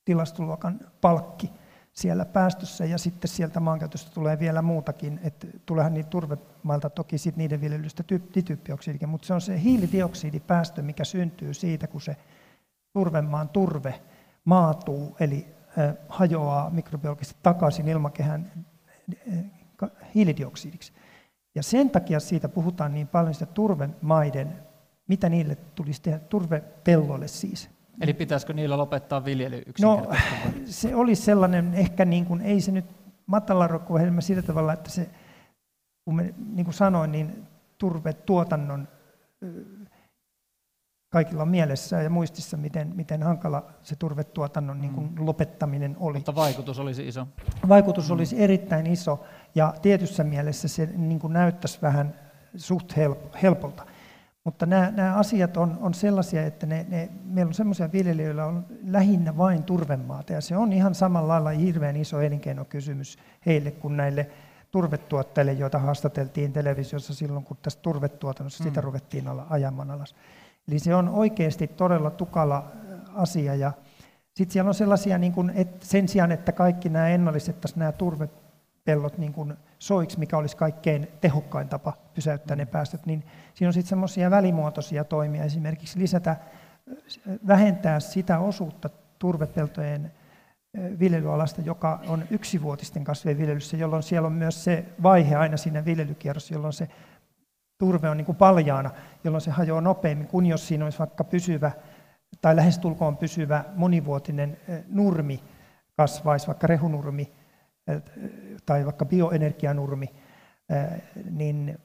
tilastoluokan palkki siellä päästössä ja sitten sieltä maankäytöstä tulee vielä muutakin, että tuleehan niitä turvemailta toki sitten niiden viljelystä dityyppioksidikin, mutta se on se hiilidioksidipäästö, mikä syntyy siitä, kun se turvemaan turve maatuu, eli hajoaa mikrobiologisesti takaisin ilmakehän hiilidioksidiksi. Ja sen takia siitä puhutaan niin paljon sitä turvemaiden, mitä niille tulisi tehdä, turvepellolle siis. Eli pitäisikö niillä lopettaa viljely No se olisi sellainen, ehkä niin kuin, ei se nyt matala rokkuohjelma sillä tavalla, että se, kun me, niin kuin sanoin, niin turvetuotannon kaikilla on mielessä ja muistissa, miten, miten hankala se turvetuotannon niin kuin mm. lopettaminen oli. Mutta vaikutus olisi iso. Vaikutus mm. olisi erittäin iso ja tietyssä mielessä se niin kuin näyttäisi vähän suht helpolta. Mutta nämä, nämä asiat on, on sellaisia, että ne, ne, meillä on sellaisia viljelijöillä, on lähinnä vain turvemaata, ja se on ihan samalla lailla hirveän iso elinkeinokysymys heille kuin näille turvetuottajille, joita haastateltiin televisiossa silloin, kun tästä turvetuotannossa mm. sitä ruvettiin ajamaan alas. Eli se on oikeasti todella tukala asia. Ja sitten siellä on sellaisia, niin kuin, että sen sijaan, että kaikki nämä ennallistettaisiin nämä turvepellot niin kuin soiksi, mikä olisi kaikkein tehokkain tapa pysäyttää ne päästöt, niin siinä on sitten semmoisia välimuotoisia toimia, esimerkiksi lisätä, äh, vähentää sitä osuutta turvepeltojen viljelyalasta, joka on yksivuotisten kasvien viljelyssä, jolloin siellä on myös se vaihe aina siinä viljelykierrossa, jolloin se turve on niin kuin paljaana, jolloin se hajoaa nopeammin kuin jos siinä olisi vaikka pysyvä tai lähestulkoon pysyvä monivuotinen nurmi kasvaisi, vaikka rehunurmi eh, tai vaikka bioenergianurmi, niin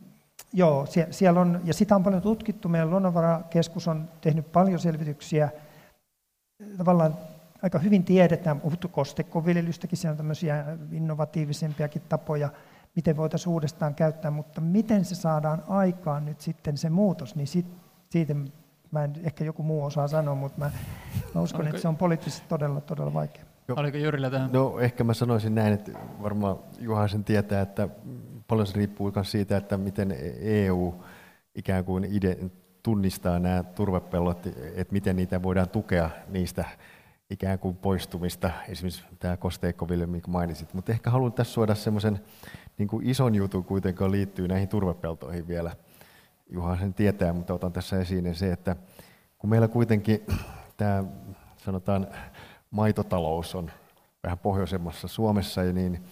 joo, siellä on, ja sitä on paljon tutkittu. Meidän luonnonvarakeskus on tehnyt paljon selvityksiä. Tavallaan aika hyvin tiedetään, puhuttu kostekoviljelystäkin, siellä on tämmöisiä innovatiivisempiakin tapoja – miten voitaisiin uudestaan käyttää, mutta miten se saadaan aikaan nyt sitten se muutos, niin sit, siitä mä en ehkä joku muu osaa sanoa, mutta mä, mä uskon, Oliko... että se on poliittisesti todella, todella vaikea. Jo. Oliko Jyrillä tähän? No ehkä mä sanoisin näin, että varmaan Juha sen tietää, että paljon se riippuu myös siitä, että miten EU ikään kuin ide, tunnistaa nämä turvepellot, että miten niitä voidaan tukea niistä ikään kuin poistumista, esimerkiksi tämä kosteikkovilja, minkä mainitsit. Mutta ehkä haluan tässä suoda semmoisen niin kuin ison jutun kuitenkaan liittyy näihin turvepeltoihin vielä. Juha sen tietää, mutta otan tässä esiin se, että kun meillä kuitenkin *clears throat* tämä sanotaan maitotalous on vähän pohjoisemmassa Suomessa, niin,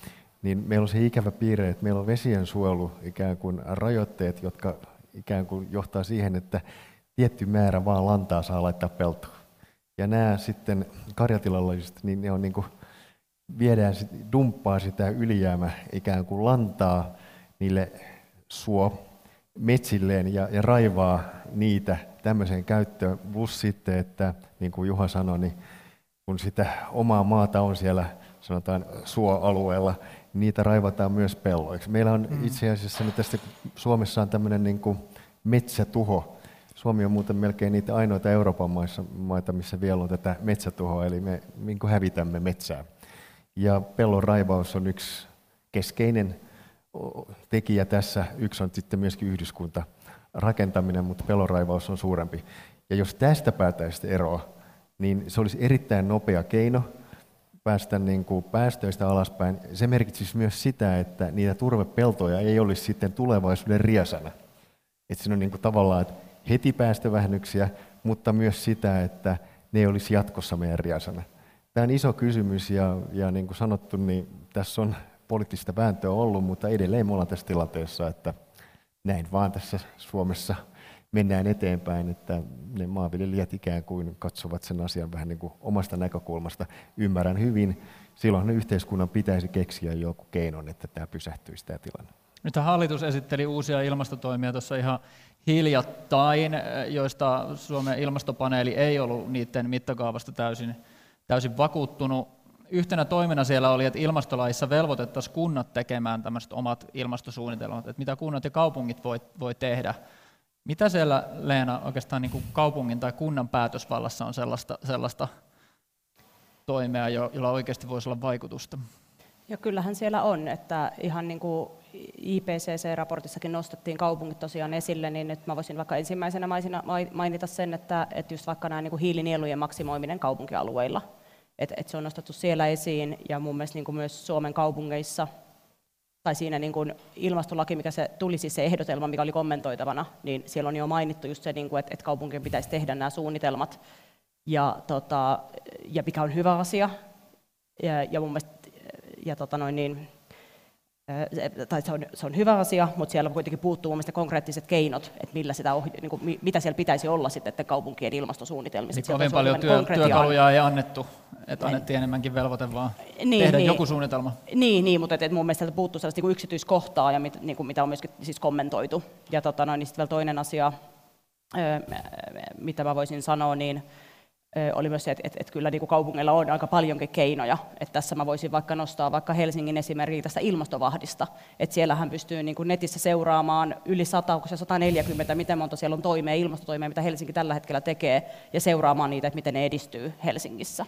niin meillä on se ikävä piirre, että meillä on vesien suojelu ikään kuin rajoitteet, jotka ikään kuin johtaa siihen, että tietty määrä vaan lantaa saa laittaa peltoon. Ja nämä sitten karjatilalliset, niin ne on niin kuin viedään, dumppaa sitä ylijäämä ikään kuin lantaa niille suo metsilleen ja, ja raivaa niitä tämmöiseen käyttöön. Plus sitten, että niin kuin Juha sanoi, niin kun sitä omaa maata on siellä sanotaan suoalueella, niitä raivataan myös pelloiksi. Meillä on mm. itse asiassa nyt tästä Suomessa on tämmöinen niin kuin metsätuho. Suomi on muuten melkein niitä ainoita Euroopan maissa, maita, missä vielä on tätä metsätuhoa, eli me niin hävitämme metsää. Ja pellon raivaus on yksi keskeinen tekijä tässä. Yksi on sitten myöskin yhdyskunta rakentaminen, mutta pellonraivaus on suurempi. Ja jos tästä päätäisiin eroa, niin se olisi erittäin nopea keino päästä niin kuin päästöistä alaspäin. Se merkitsisi myös sitä, että niitä turvepeltoja ei olisi sitten tulevaisuuden riesana. Että siinä on niin kuin tavallaan että heti päästövähennyksiä, mutta myös sitä, että ne ei olisi jatkossa meidän riesana. Tämä on iso kysymys ja, ja niin kuin sanottu, niin tässä on poliittista vääntöä ollut, mutta edelleen me ollaan tässä tilanteessa, että näin vaan tässä Suomessa mennään eteenpäin, että ne maanviljelijät ikään kuin katsovat sen asian vähän niin kuin omasta näkökulmasta. Ymmärrän hyvin, silloin yhteiskunnan pitäisi keksiä joku keinon, että tämä pysähtyisi tämä tilanne. Nyt hallitus esitteli uusia ilmastotoimia tuossa ihan hiljattain, joista Suomen ilmastopaneeli ei ollut niiden mittakaavasta täysin täysin vakuuttunut. Yhtenä toimena siellä oli, että ilmastolaissa velvoitettaisiin kunnat tekemään tämmöiset omat ilmastosuunnitelmat, että mitä kunnat ja kaupungit voi, voi tehdä. Mitä siellä, Leena, oikeastaan niin kuin kaupungin tai kunnan päätösvallassa on sellaista, sellaista toimea, jolla oikeasti voisi olla vaikutusta? Ja kyllähän siellä on, että ihan niin kuin IPCC-raportissakin nostettiin kaupungit tosiaan esille, niin nyt mä voisin vaikka ensimmäisenä mainita sen, että, että just vaikka nämä niin kuin hiilinielujen maksimoiminen kaupunkialueilla, että, että se on nostettu siellä esiin ja mun mielestä niin kuin myös Suomen kaupungeissa tai siinä niin kuin ilmastolaki, mikä se tuli siis se ehdotelma, mikä oli kommentoitavana, niin siellä on jo mainittu just se, niin kuin, että, että kaupunkien pitäisi tehdä nämä suunnitelmat, ja, tota, ja mikä on hyvä asia. Ja, ja mun mielestä, ja tota noin, niin, tai se on, se on hyvä asia, mutta siellä kuitenkin puuttuu mun konkreettiset keinot, että millä sitä ohja, niin kuin, mitä siellä pitäisi olla sitten että kaupunkien ilmastosuunnitelmissa. Niin kovin paljon työ, työkaluja ei annettu, että annettiin enemmänkin velvoite vaan niin, tehdä niin, joku suunnitelma. Niin, niin mutta et, et mun mielestä sieltä puuttuu sellaista niin yksityiskohtaa, ja mit, niin kuin, mitä on myöskin siis kommentoitu. Ja tota, noin, niin sitten vielä toinen asia, mitä mä voisin sanoa, niin oli myös se, että, että, että kyllä niin kuin kaupungilla on aika paljonkin keinoja. Että tässä mä voisin vaikka nostaa vaikka Helsingin esimerkiksi tästä ilmastovahdista. Että siellähän pystyy niin kuin netissä seuraamaan yli 100, onko se 140, miten monta siellä on toimea, ilmastotoimia, mitä Helsinki tällä hetkellä tekee, ja seuraamaan niitä, että miten ne edistyy Helsingissä.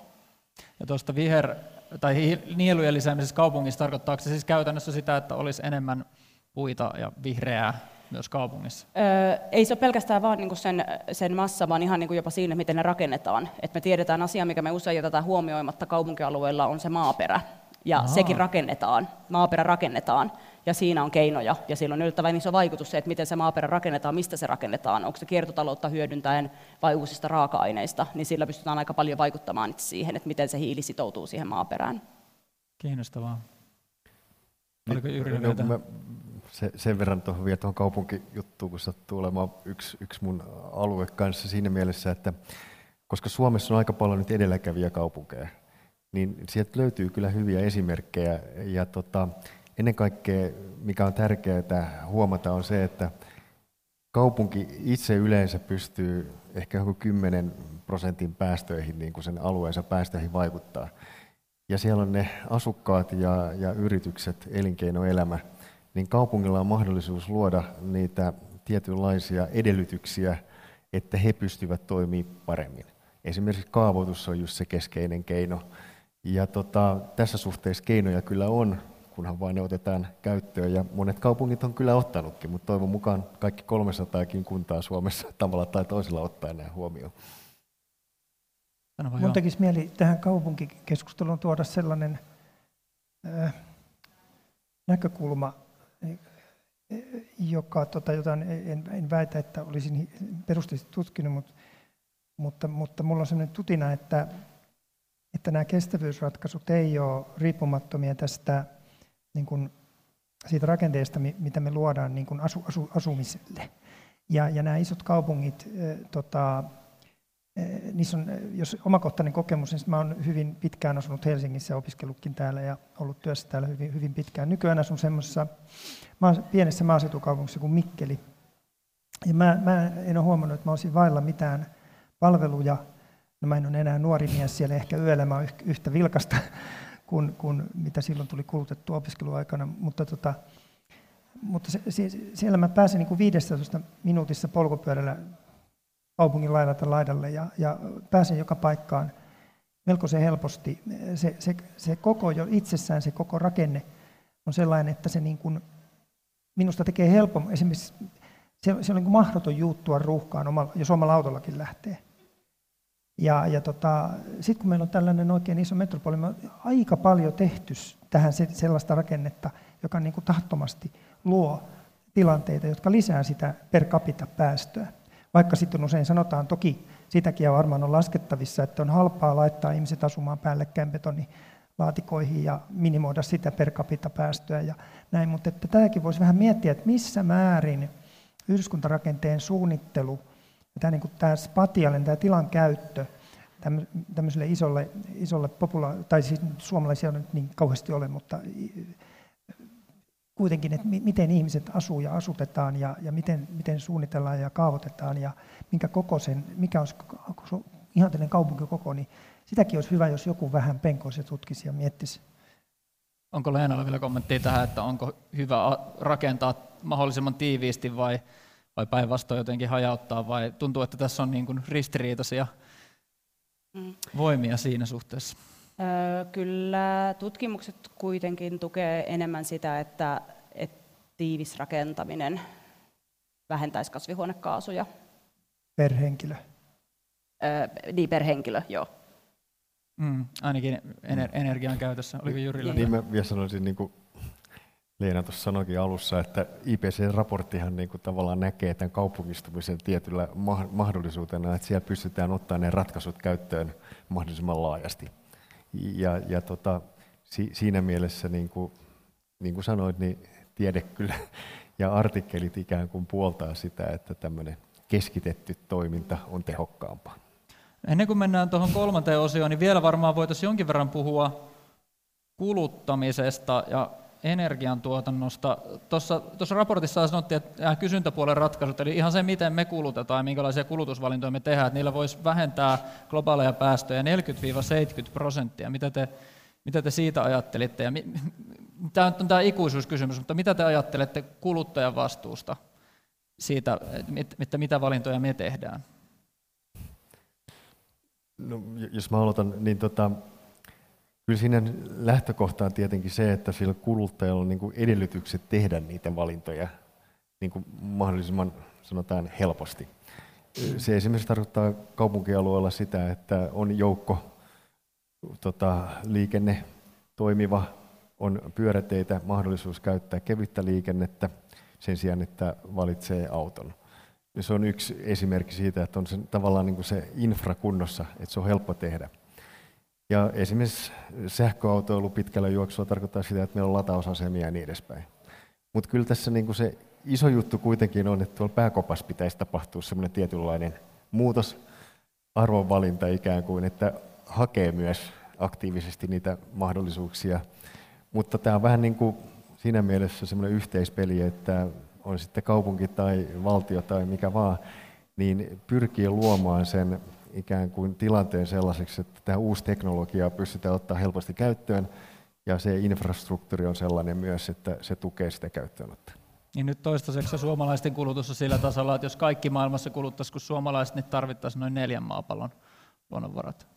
Ja tuosta viher- tai nielujen lisäämisessä kaupungissa tarkoittaako se siis käytännössä sitä, että olisi enemmän puita ja vihreää myös kaupungissa? Öö, ei se ole pelkästään vaan niin sen, sen massa, vaan ihan niin kuin jopa siinä, miten ne rakennetaan. Et me tiedetään asia, mikä me usein jätetään huomioimatta kaupunkialueella, on se maaperä. Ja Aha. sekin rakennetaan, maaperä rakennetaan, ja siinä on keinoja. Ja sillä on yllättävän iso vaikutus se, että miten se maaperä rakennetaan, mistä se rakennetaan, onko se kiertotaloutta hyödyntäen vai uusista raaka-aineista, niin sillä pystytään aika paljon vaikuttamaan itse siihen, että miten se hiili sitoutuu siihen maaperään. Kiinnostavaa. Oliko Jyri no, mä se, sen verran tuohon vielä tuohon kaupunkijuttuun, kun sattuu olemaan yksi, yksi mun alue kanssa siinä mielessä, että koska Suomessa on aika paljon nyt edelläkävijä kaupunkeja, niin sieltä löytyy kyllä hyviä esimerkkejä. Ja tota, ennen kaikkea, mikä on tärkeää huomata, on se, että kaupunki itse yleensä pystyy ehkä joku 10 prosentin päästöihin, niin kuin sen alueensa päästöihin vaikuttaa. Ja siellä on ne asukkaat ja, ja yritykset, elinkeinoelämä, niin kaupungilla on mahdollisuus luoda niitä tietynlaisia edellytyksiä, että he pystyvät toimimaan paremmin. Esimerkiksi kaavoitus on just se keskeinen keino. Ja tota, tässä suhteessa keinoja kyllä on, kunhan vain ne otetaan käyttöön. Ja monet kaupungit on kyllä ottanutkin, mutta toivon mukaan kaikki 300 kuntaa Suomessa *laughs* tavalla tai toisella ottaa nämä huomioon. Mun tekisi mieli tähän kaupunkikeskusteluun tuoda sellainen äh, näkökulma, joka, tota, jota en, en väitä, että olisin perusteellisesti tutkinut, mutta, mutta, mutta mulla on sellainen tutina, että, että nämä kestävyysratkaisut ei ole riippumattomia tästä niin kuin, siitä rakenteesta, mitä me luodaan niin kuin asu, asu, asumiselle. Ja, ja nämä isot kaupungit, tota, niissä on, eh, jos omakohtainen kokemus, niin mä olen hyvin pitkään asunut Helsingissä ja opiskellutkin täällä ja ollut työssä täällä hyvin, hyvin pitkään. Nykyään asun semmoisessa pienessä maaseutukaupungissa kuin Mikkeli. Ja mä, mä en ole huomannut, että mä olisin vailla mitään palveluja. No mä en ole enää nuori mies siellä, ehkä yöllä mä yhtä vilkasta *laughs* kuin, kuin mitä silloin tuli kulutettu opiskeluaikana, mutta tota, mutta se, se, siellä mä pääsin niin kuin 15 minuutissa polkupyörällä kaupungin laidalta laidalle ja, ja pääsen joka paikkaan melkoisen helposti. Se, se, se koko jo itsessään, se koko rakenne on sellainen, että se niin kuin minusta tekee helpommin. Esimerkiksi se, se on niin kuin mahdoton juuttua ruuhkaan, omalla, jos omalla autollakin lähtee. Ja, ja tota, sitten kun meillä on tällainen oikein iso metropoli, me on aika paljon tehty tähän sellaista rakennetta, joka niin kuin tahtomasti luo tilanteita, jotka lisää sitä per capita päästöä. Vaikka sitten usein sanotaan, toki sitäkin varmaan on laskettavissa, että on halpaa laittaa ihmiset asumaan päällekkäin betonilaatikoihin ja minimoida sitä per capita päästöä ja näin, mutta että tätäkin voisi vähän miettiä, että missä määrin yhdyskuntarakenteen suunnittelu tämä, niin kuin tämä spatiaalinen, tämä tilan käyttö tämmöiselle isolle, isolle popula- tai siis suomalaisia on nyt niin kauheasti ole, mutta kuitenkin, että miten ihmiset asuu ja asutetaan ja, ja miten, miten suunnitellaan ja kaavoitetaan ja minkä kokoisen, mikä olisi ihanteellinen kaupunkikoko, niin sitäkin olisi hyvä, jos joku vähän penkoisi ja tutkisi ja miettisi. Onko Leenalla vielä kommenttia tähän, että onko hyvä rakentaa mahdollisimman tiiviisti vai, vai päinvastoin jotenkin hajauttaa vai tuntuu, että tässä on niin kuin ristiriitaisia mm. voimia siinä suhteessa? Kyllä tutkimukset kuitenkin tukee enemmän sitä, että, että tiivis rakentaminen vähentäisi kasvihuonekaasuja. Per henkilö? Öö, niin, per henkilö, joo. Mm, ainakin ener- energian käytössä. Oliko Jyrillä? Niin mä vielä sanoisin, niin kuin Leena tuossa sanoikin alussa, että IPC-raporttihan niin kuin tavallaan näkee tämän kaupungistumisen tietyllä mahdollisuutena, että siellä pystytään ottamaan ne ratkaisut käyttöön mahdollisimman laajasti. Ja, ja tota, si, siinä mielessä, niin kuin, niin kuin sanoit, niin tiede kyllä ja artikkelit ikään kuin puoltaa sitä, että tämmöinen keskitetty toiminta on tehokkaampaa. Ennen kuin mennään tuohon kolmanteen osioon, niin vielä varmaan voitaisiin jonkin verran puhua kuluttamisesta ja energiantuotannosta. Tuossa, tuossa raportissa sanottiin, että kysyntäpuolen ratkaisut, eli ihan se, miten me kulutetaan ja minkälaisia kulutusvalintoja me tehdään, että niillä voisi vähentää globaaleja päästöjä 40-70 prosenttia. Mitä te, mitä te siitä ajattelitte? Ja mi, tämä on tämä ikuisuuskysymys, mutta mitä te ajattelette kuluttajan vastuusta siitä, että mitä valintoja me tehdään? No, jos mä aloitan, niin tota, kyllä siinä lähtökohta on tietenkin se, että sillä kuluttajalla on niin kuin edellytykset tehdä niitä valintoja niin kuin mahdollisimman sanotaan helposti. Se esimerkiksi tarkoittaa kaupunkialueella sitä, että on joukko tota, liikenne toimiva, on pyöräteitä, mahdollisuus käyttää kevyttä liikennettä sen sijaan, että valitsee auton. Ja se on yksi esimerkki siitä, että on se, tavallaan niin kuin se infra kunnossa, että se on helppo tehdä. Ja esimerkiksi sähköautoilu pitkällä juoksulla tarkoittaa sitä, että meillä on latausasemia ja niin edespäin. Mutta kyllä tässä niin se iso juttu kuitenkin on, että tuolla pääkopassa pitäisi tapahtua semmoinen tietynlainen muutos, arvonvalinta ikään kuin, että hakee myös aktiivisesti niitä mahdollisuuksia. Mutta tämä on vähän niin kuin siinä mielessä semmoinen yhteispeli, että on sitten kaupunki tai valtio tai mikä vaan, niin pyrkii luomaan sen ikään kuin tilanteen sellaiseksi, että tämä uusi teknologia pystytään ottaa helposti käyttöön, ja se infrastruktuuri on sellainen myös, että se tukee sitä käyttöönottoa. Niin nyt toistaiseksi suomalaisten kulutus on sillä tasolla, että jos kaikki maailmassa kuluttaisi kuin suomalaiset, niin tarvittaisiin noin neljän maapallon luonnonvarat.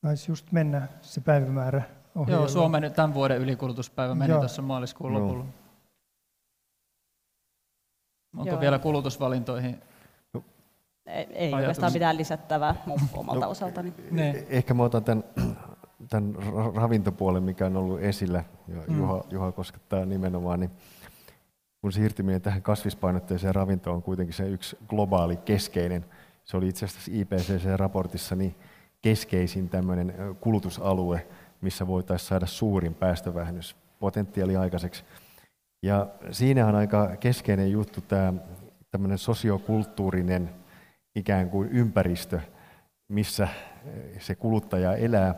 Taisi just mennä se päivämäärä ohi. Joo, Suomen tämän vuoden ylikulutuspäivä meni Joo. tuossa maaliskuun no. lopulla. Onko Joo. vielä kulutusvalintoihin ei, ei oikeastaan mitään lisättävää omalta no, osaltani. Ne. E- ehkä mä otan tämän, tämän ravintopuolen, mikä on ollut esillä, ja mm. Juha, Juha koskettaa nimenomaan, niin kun siirtyminen tähän kasvispainotteiseen ravintoon on kuitenkin se yksi globaali keskeinen, se oli itse asiassa IPCC-raportissa niin keskeisin tämmöinen kulutusalue, missä voitaisiin saada suurin päästövähennyspotentiaali aikaiseksi. Ja siinä on aika keskeinen juttu tämä tämmöinen sosiokulttuurinen ikään kuin ympäristö, missä se kuluttaja elää,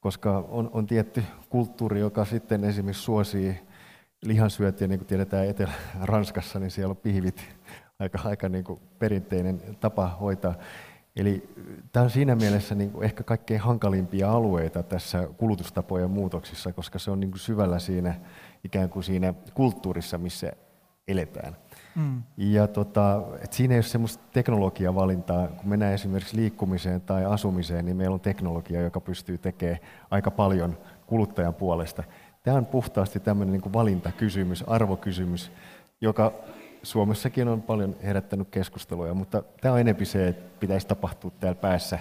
koska on, on tietty kulttuuri, joka sitten esimerkiksi suosii lihansyötiä, niin kuin tiedetään Etelä-Ranskassa, niin siellä on pihvit aika, aika niin kuin perinteinen tapa hoitaa. Eli tämä on siinä mielessä niin kuin ehkä kaikkein hankalimpia alueita tässä kulutustapojen muutoksissa, koska se on niin kuin syvällä siinä ikään kuin siinä kulttuurissa, missä eletään. Mm. Ja tota, et siinä ei ole semmoista teknologiavalintaa. Kun mennään esimerkiksi liikkumiseen tai asumiseen, niin meillä on teknologia, joka pystyy tekemään aika paljon kuluttajan puolesta. Tämä on puhtaasti tämmöinen niin valintakysymys, arvokysymys, joka Suomessakin on paljon herättänyt keskusteluja, mutta tämä on enempi se, että pitäisi tapahtua täällä päässä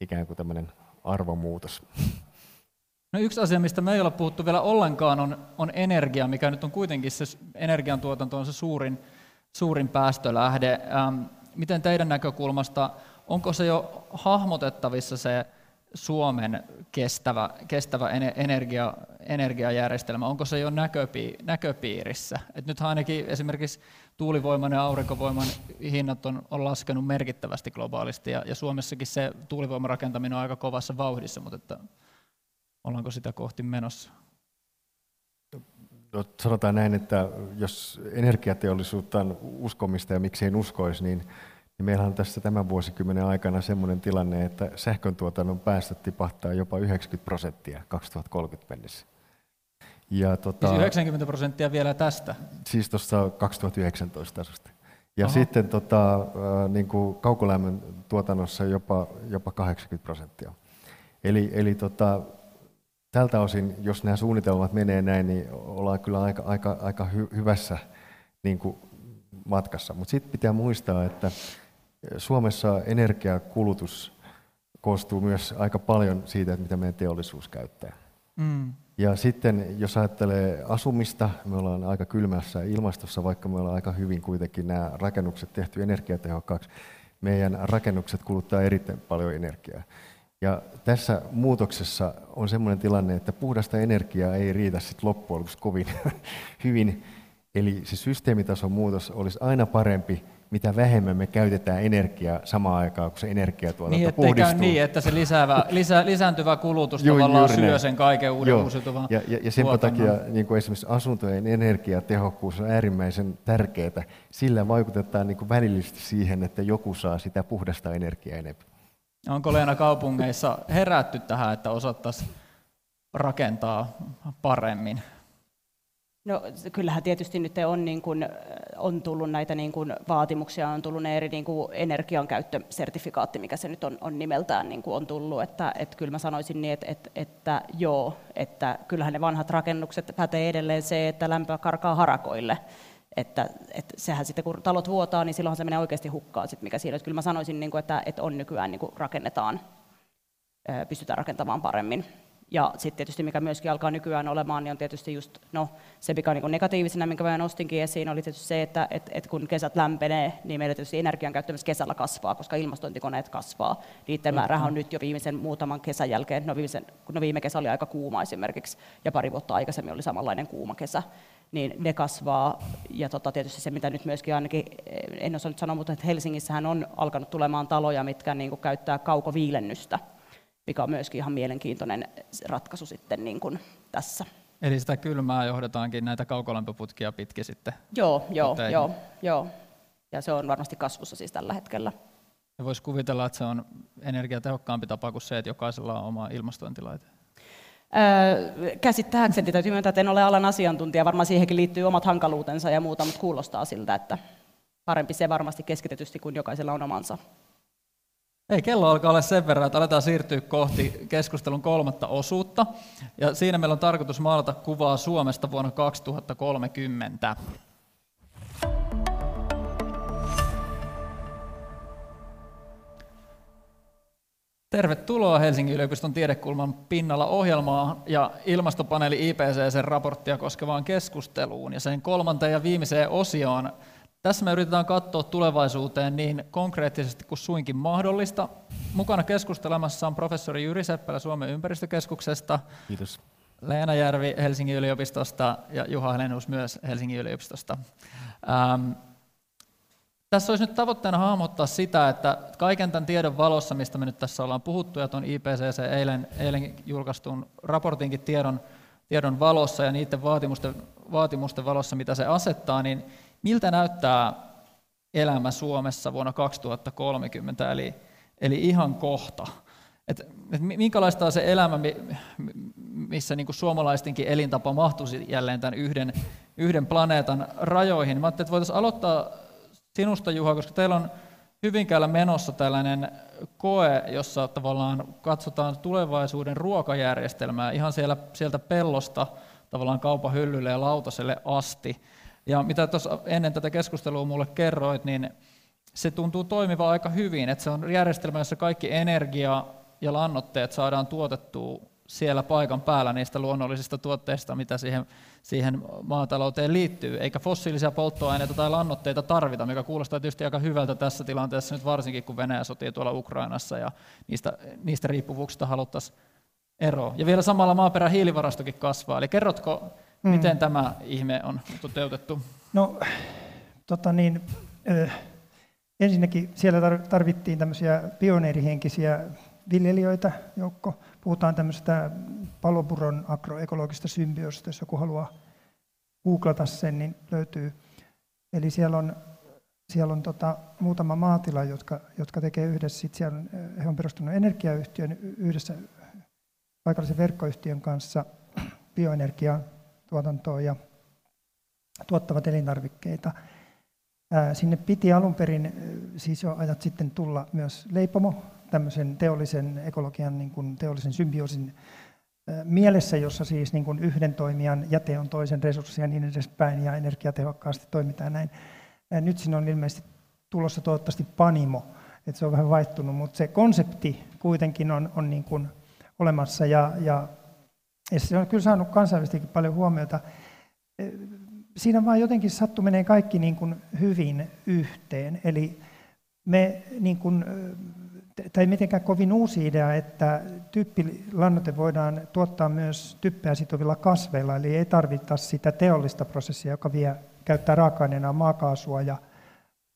ikään kuin tämmöinen arvomuutos. No yksi asia, mistä me ei ole puhuttu vielä ollenkaan, on, on energia, mikä nyt on kuitenkin se energiantuotanto on se suurin, suurin päästölähde. Ähm, miten teidän näkökulmasta, onko se jo hahmotettavissa se Suomen kestävä, kestävä energia, energiajärjestelmä, onko se jo näköpi, näköpiirissä? Et nythän ainakin esimerkiksi tuulivoiman ja aurinkovoiman hinnat on, on laskenut merkittävästi globaalisti, ja, ja Suomessakin se tuulivoiman rakentaminen on aika kovassa vauhdissa, mutta että ollaanko sitä kohti menossa? No, sanotaan näin, että jos energiateollisuutta on uskomista ja miksei uskoisi, niin niin meillä on tässä tämän vuosikymmenen aikana sellainen tilanne, että sähköntuotannon päästöt tipahtaa jopa 90 prosenttia 2030 mennessä. Ja tota, siis 90 prosenttia vielä tästä? Siis tuossa 2019 tasosta. Ja Aha. sitten tota, niin kuin kaukolämmön tuotannossa jopa, jopa 80 prosenttia. Eli, eli tota, tältä osin, jos nämä suunnitelmat menee näin, niin ollaan kyllä aika, aika, aika hy, hyvässä niin kuin matkassa. Mutta sitten pitää muistaa, että Suomessa energiakulutus koostuu myös aika paljon siitä, että mitä meidän teollisuus käyttää. Mm. Ja sitten jos ajattelee asumista, me ollaan aika kylmässä ilmastossa, vaikka me ollaan aika hyvin kuitenkin nämä rakennukset tehty energiatehokkaaksi. Meidän rakennukset kuluttaa erittäin paljon energiaa. Ja tässä muutoksessa on sellainen tilanne, että puhdasta energiaa ei riitä sit loppujen lopuksi kovin *laughs* hyvin. Eli se systeemitason muutos olisi aina parempi, mitä vähemmän me käytetään energiaa samaan aikaan, kun se energiatuotanto niin, puhdistuu. niin, että se lisäävä, lisä, lisääntyvä kulutus Joo, tavallaan syö sen kaiken uuden Joo. uusiutuvan Ja, ja, ja sen takia niin kuin esimerkiksi asuntojen energiatehokkuus on äärimmäisen tärkeää. Sillä vaikutetaan niin kuin välillisesti siihen, että joku saa sitä puhdasta energiaa enemmän. Onko Leena kaupungeissa herätty tähän, että osattaisiin rakentaa paremmin? No kyllähän tietysti nyt on, niin kuin, on tullut näitä niin kuin, vaatimuksia, on tullut ne eri niin kuin, energiankäyttösertifikaatti, mikä se nyt on, on nimeltään niin kuin on tullut, että, että kyllä mä sanoisin niin, että, että, että joo, että kyllähän ne vanhat rakennukset pätee edelleen se, että lämpö karkaa harakoille, että, että sehän sitten kun talot vuotaa, niin silloinhan se menee oikeasti hukkaan, sit mikä siinä, että kyllä mä sanoisin, niin kuin, että, että on nykyään niin kuin rakennetaan, pystytään rakentamaan paremmin. Ja sitten tietysti mikä myöskin alkaa nykyään olemaan, niin on tietysti just no, se, mikä on niin negatiivisena, minkä mä nostinkin esiin, oli tietysti se, että et, et kun kesät lämpenee, niin meillä tietysti energian käyttö myös kesällä kasvaa, koska ilmastointikoneet kasvaa. Niiden määrä on nyt jo viimeisen muutaman kesän jälkeen, no, viimeisen, no viime kesä oli aika kuuma esimerkiksi, ja pari vuotta aikaisemmin oli samanlainen kuuma kesä, niin ne kasvaa. Ja tota, tietysti se, mitä nyt myöskin ainakin, en osaa nyt sanoa, mutta että Helsingissähän on alkanut tulemaan taloja, mitkä niin kuin käyttää kaukoviilennystä mikä on myöskin ihan mielenkiintoinen ratkaisu sitten niin kuin tässä. Eli sitä kylmää johdetaankin näitä kaukolämpöputkia pitkin sitten? Joo, joo, joo, joo. Ja se on varmasti kasvussa siis tällä hetkellä. Ja voisi kuvitella, että se on energiatehokkaampi tapa kuin se, että jokaisella on oma ilmastointilaite. Käsittääkseni täytyy myöntää, että en ole alan asiantuntija. Varmaan siihenkin liittyy omat hankaluutensa ja muuta, mutta kuulostaa siltä, että parempi se varmasti keskitetysti kuin jokaisella on omansa. Ei, kello alkaa olla sen verran, että aletaan siirtyä kohti keskustelun kolmatta osuutta. Ja siinä meillä on tarkoitus maalata kuvaa Suomesta vuonna 2030. Tervetuloa Helsingin yliopiston tiedekulman pinnalla ohjelmaa ja ilmastopaneeli IPCC raporttia koskevaan keskusteluun. Ja sen kolmanteen ja viimeiseen osioon tässä me yritetään katsoa tulevaisuuteen niin konkreettisesti kuin suinkin mahdollista. Mukana keskustelemassa on professori Jyri Seppälä Suomen ympäristökeskuksesta. Kiitos. Leena Järvi Helsingin yliopistosta ja Juha Helenus myös Helsingin yliopistosta. Ähm, tässä olisi nyt tavoitteena hahmottaa sitä, että kaiken tämän tiedon valossa, mistä me nyt tässä ollaan puhuttu, ja tuon IPCC eilen, eilen julkaistun raportinkin tiedon, tiedon valossa ja niiden vaatimusten, vaatimusten valossa, mitä se asettaa, niin miltä näyttää elämä Suomessa vuonna 2030, eli, eli ihan kohta. Et, et minkälaista on se elämä, missä niin kuin suomalaistenkin elintapa mahtuisi jälleen tämän yhden, yhden planeetan rajoihin. Mä ajattelin, että voitaisiin aloittaa sinusta, Juha, koska teillä on Hyvinkäällä menossa tällainen koe, jossa tavallaan katsotaan tulevaisuuden ruokajärjestelmää ihan siellä, sieltä pellosta tavallaan kaupan hyllylle ja lautaselle asti. Ja mitä tuossa ennen tätä keskustelua mulle kerroit, niin se tuntuu toimiva aika hyvin, että se on järjestelmä, jossa kaikki energia ja lannoitteet saadaan tuotettua siellä paikan päällä niistä luonnollisista tuotteista, mitä siihen, siihen maatalouteen liittyy, eikä fossiilisia polttoaineita tai lannoitteita tarvita, mikä kuulostaa tietysti aika hyvältä tässä tilanteessa nyt varsinkin, kun Venäjä sotii tuolla Ukrainassa ja niistä, niistä riippuvuuksista haluttaisiin eroa. Ja vielä samalla maaperän hiilivarastokin kasvaa. Eli kerrotko Mm. Miten tämä ihme on toteutettu? No, tota niin, äh, ensinnäkin siellä tarvittiin tämmöisiä pioneerihenkisiä viljelijöitä joukko. Puhutaan tämmöisestä palopuron agroekologista symbioosista, jos joku haluaa googlata sen, niin löytyy. Eli siellä on, siellä on tota, muutama maatila, jotka, jotka tekee yhdessä, sit siellä on, he on perustunut energiayhtiön yhdessä paikallisen verkkoyhtiön kanssa bioenergiaa tuotantoon ja tuottavat elintarvikkeita. Sinne piti alun perin, siis jo ajat sitten, tulla myös leipomo, tämmöisen teollisen ekologian, niin kuin teollisen symbioosin mielessä, jossa siis niin kuin yhden toimijan jäte on toisen resurssi ja niin edespäin, ja energiatehokkaasti toimitaan näin. Nyt siinä on ilmeisesti tulossa toivottavasti panimo, että se on vähän vaihtunut, mutta se konsepti kuitenkin on, on niin kuin olemassa, ja, ja ja se on kyllä saanut kansainvälisestikin paljon huomiota. Siinä vaan jotenkin sattu menee kaikki niin kuin hyvin yhteen. Eli me niin kuin, tai mitenkään kovin uusi idea, että typpilannoite voidaan tuottaa myös typpeä sitovilla kasveilla, eli ei tarvita sitä teollista prosessia, joka vie, käyttää raaka-aineena maakaasua ja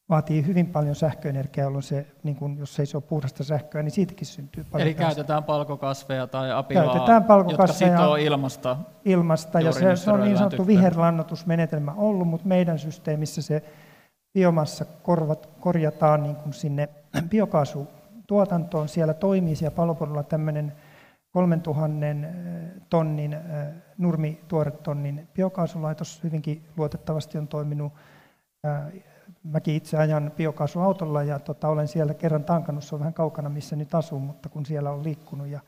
vaatii hyvin paljon sähköenergiaa, jolloin se, niin kun, jos ei se ole puhdasta sähköä, niin siitäkin syntyy paljon Eli käytetään palkokasveja tai apilaa, Käytetään palkokasveja. jotka sitoo ilmasta. ilmasta, ja se, se on niin sanottu viherlannotusmenetelmä ollut, mutta meidän systeemissä se biomassa korvat, korjataan niin kuin sinne *clears throat* biokaasutuotantoon. Siellä toimii siellä palopuolella tämmöinen 3000 tonnin, äh, nurmituoretonnin biokaasulaitos hyvinkin luotettavasti on toiminut. Äh, Mäkin itse ajan biokaasuautolla ja tota, olen siellä kerran tankannut, se on vähän kaukana missä nyt asun, mutta kun siellä on liikkunut ja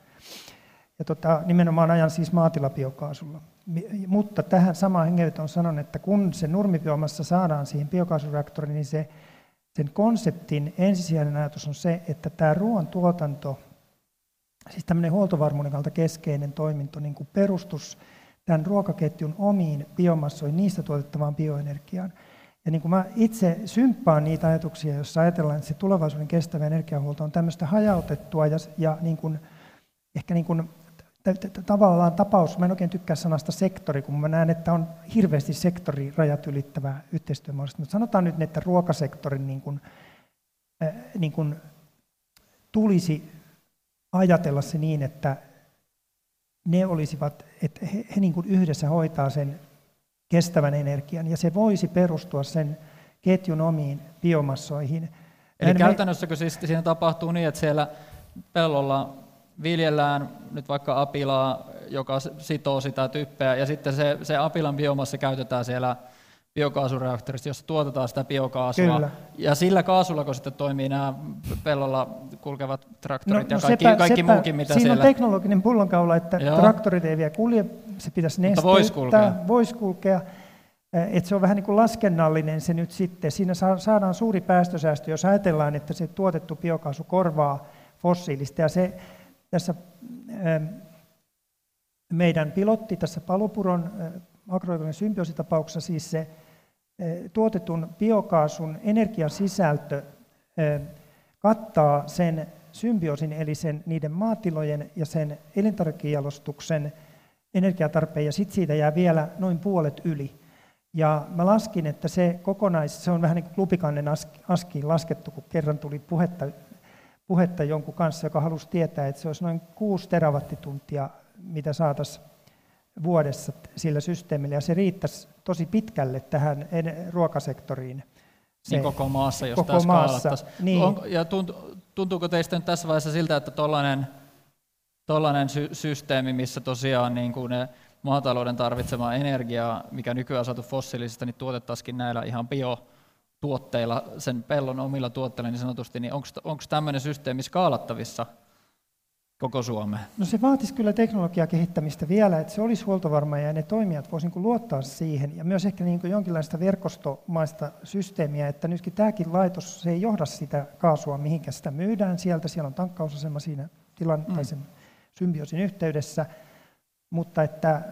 ja tota, nimenomaan ajan siis maatilabiokaasulla. Mutta tähän samaan hengenvetoon sanon, että kun se nurmibiomassa saadaan siihen biokaasureaktoriin, niin se, sen konseptin ensisijainen ajatus on se, että tämä ruoantuotanto, siis tämmöinen huoltovarmuuden kannalta keskeinen toiminto, niin kuin perustus tämän ruokaketjun omiin biomassoihin, niistä tuotettavaan bioenergiaan. Ja niin kuin mä itse symppaan niitä ajatuksia, joissa ajatellaan, että se tulevaisuuden kestävä energiahuolto on tämmöistä hajautettua ja, ja niin kuin, ehkä niin kuin tavallaan tapaus, mä en oikein tykkää sanasta sektori, kun mä näen, että on hirveästi sektorirajat ylittävää yhteistyömahdollista. Mutta sanotaan nyt, että ruokasektorin niin kuin, äh, niin kuin tulisi ajatella se niin, että ne olisivat, että he, he niin kuin yhdessä hoitaa sen kestävän energian, ja se voisi perustua sen ketjun omiin biomassoihin. Eli Näin me- käytännössäkö siis siinä tapahtuu niin, että siellä pellolla viljellään nyt vaikka apilaa, joka sitoo sitä typpeä, ja sitten se, se apilan biomassa käytetään siellä biokaasureaktorissa, jossa tuotetaan sitä biokaasua. Kyllä. Ja sillä kaasulla, kun sitten toimii nämä pellolla kulkevat traktorit ja no kaikki, sepä- kaikki sepä- muukin, mitä siinä siellä... on teknologinen pullonkaula, että Joo. traktorit ei vielä kulje, se pitäisi nesteyttää, vois kulkea. voisi kulkea. Eh, Et se on vähän niin kuin laskennallinen se nyt sitten. Siinä saa- saadaan suuri päästösäästö, jos ajatellaan, että se tuotettu biokaasu korvaa fossiilista. Ja se tässä ähm, meidän pilotti tässä Palopuron äh, agroekologisen symbioositapauksessa, siis se äh, tuotetun biokaasun energiasisältö äh, kattaa sen symbioosin, eli sen, niiden maatilojen ja sen elintarvikejalostuksen energiatarpeen, ja sitten siitä jää vielä noin puolet yli. Ja mä laskin, että se kokonais, se on vähän niin kuin klupikannen ask- askiin laskettu, kun kerran tuli puhetta, puhetta jonkun kanssa, joka halusi tietää, että se olisi noin 6 terawattituntia, mitä saataisiin vuodessa sillä systeemillä, ja se riittäisi tosi pitkälle tähän ruokasektoriin. Se, niin koko maassa, jos koko tämä maassa, niin. Onko- ja tuntu- tuntuuko teistä nyt tässä vaiheessa siltä, että tuollainen tollainen sy- systeemi, missä tosiaan niin kuin ne maatalouden tarvitsemaa energiaa, mikä nykyään on saatu fossiilisista, niin tuotettaisiin näillä ihan biotuotteilla, sen pellon omilla tuotteilla niin sanotusti, niin onko tämmöinen systeemi skaalattavissa koko Suomeen? No se vaatisi kyllä teknologiaa kehittämistä vielä, että se olisi huoltovarma ja ne toimijat voisivat niin luottaa siihen. Ja myös ehkä niin kuin jonkinlaista verkostomaista systeemiä, että nytkin tämäkin laitos, se ei johda sitä kaasua, mihinkä sitä myydään sieltä. Siellä on tankkausasema siinä tilan Mm. tai sen symbioosin yhteydessä. Mutta että,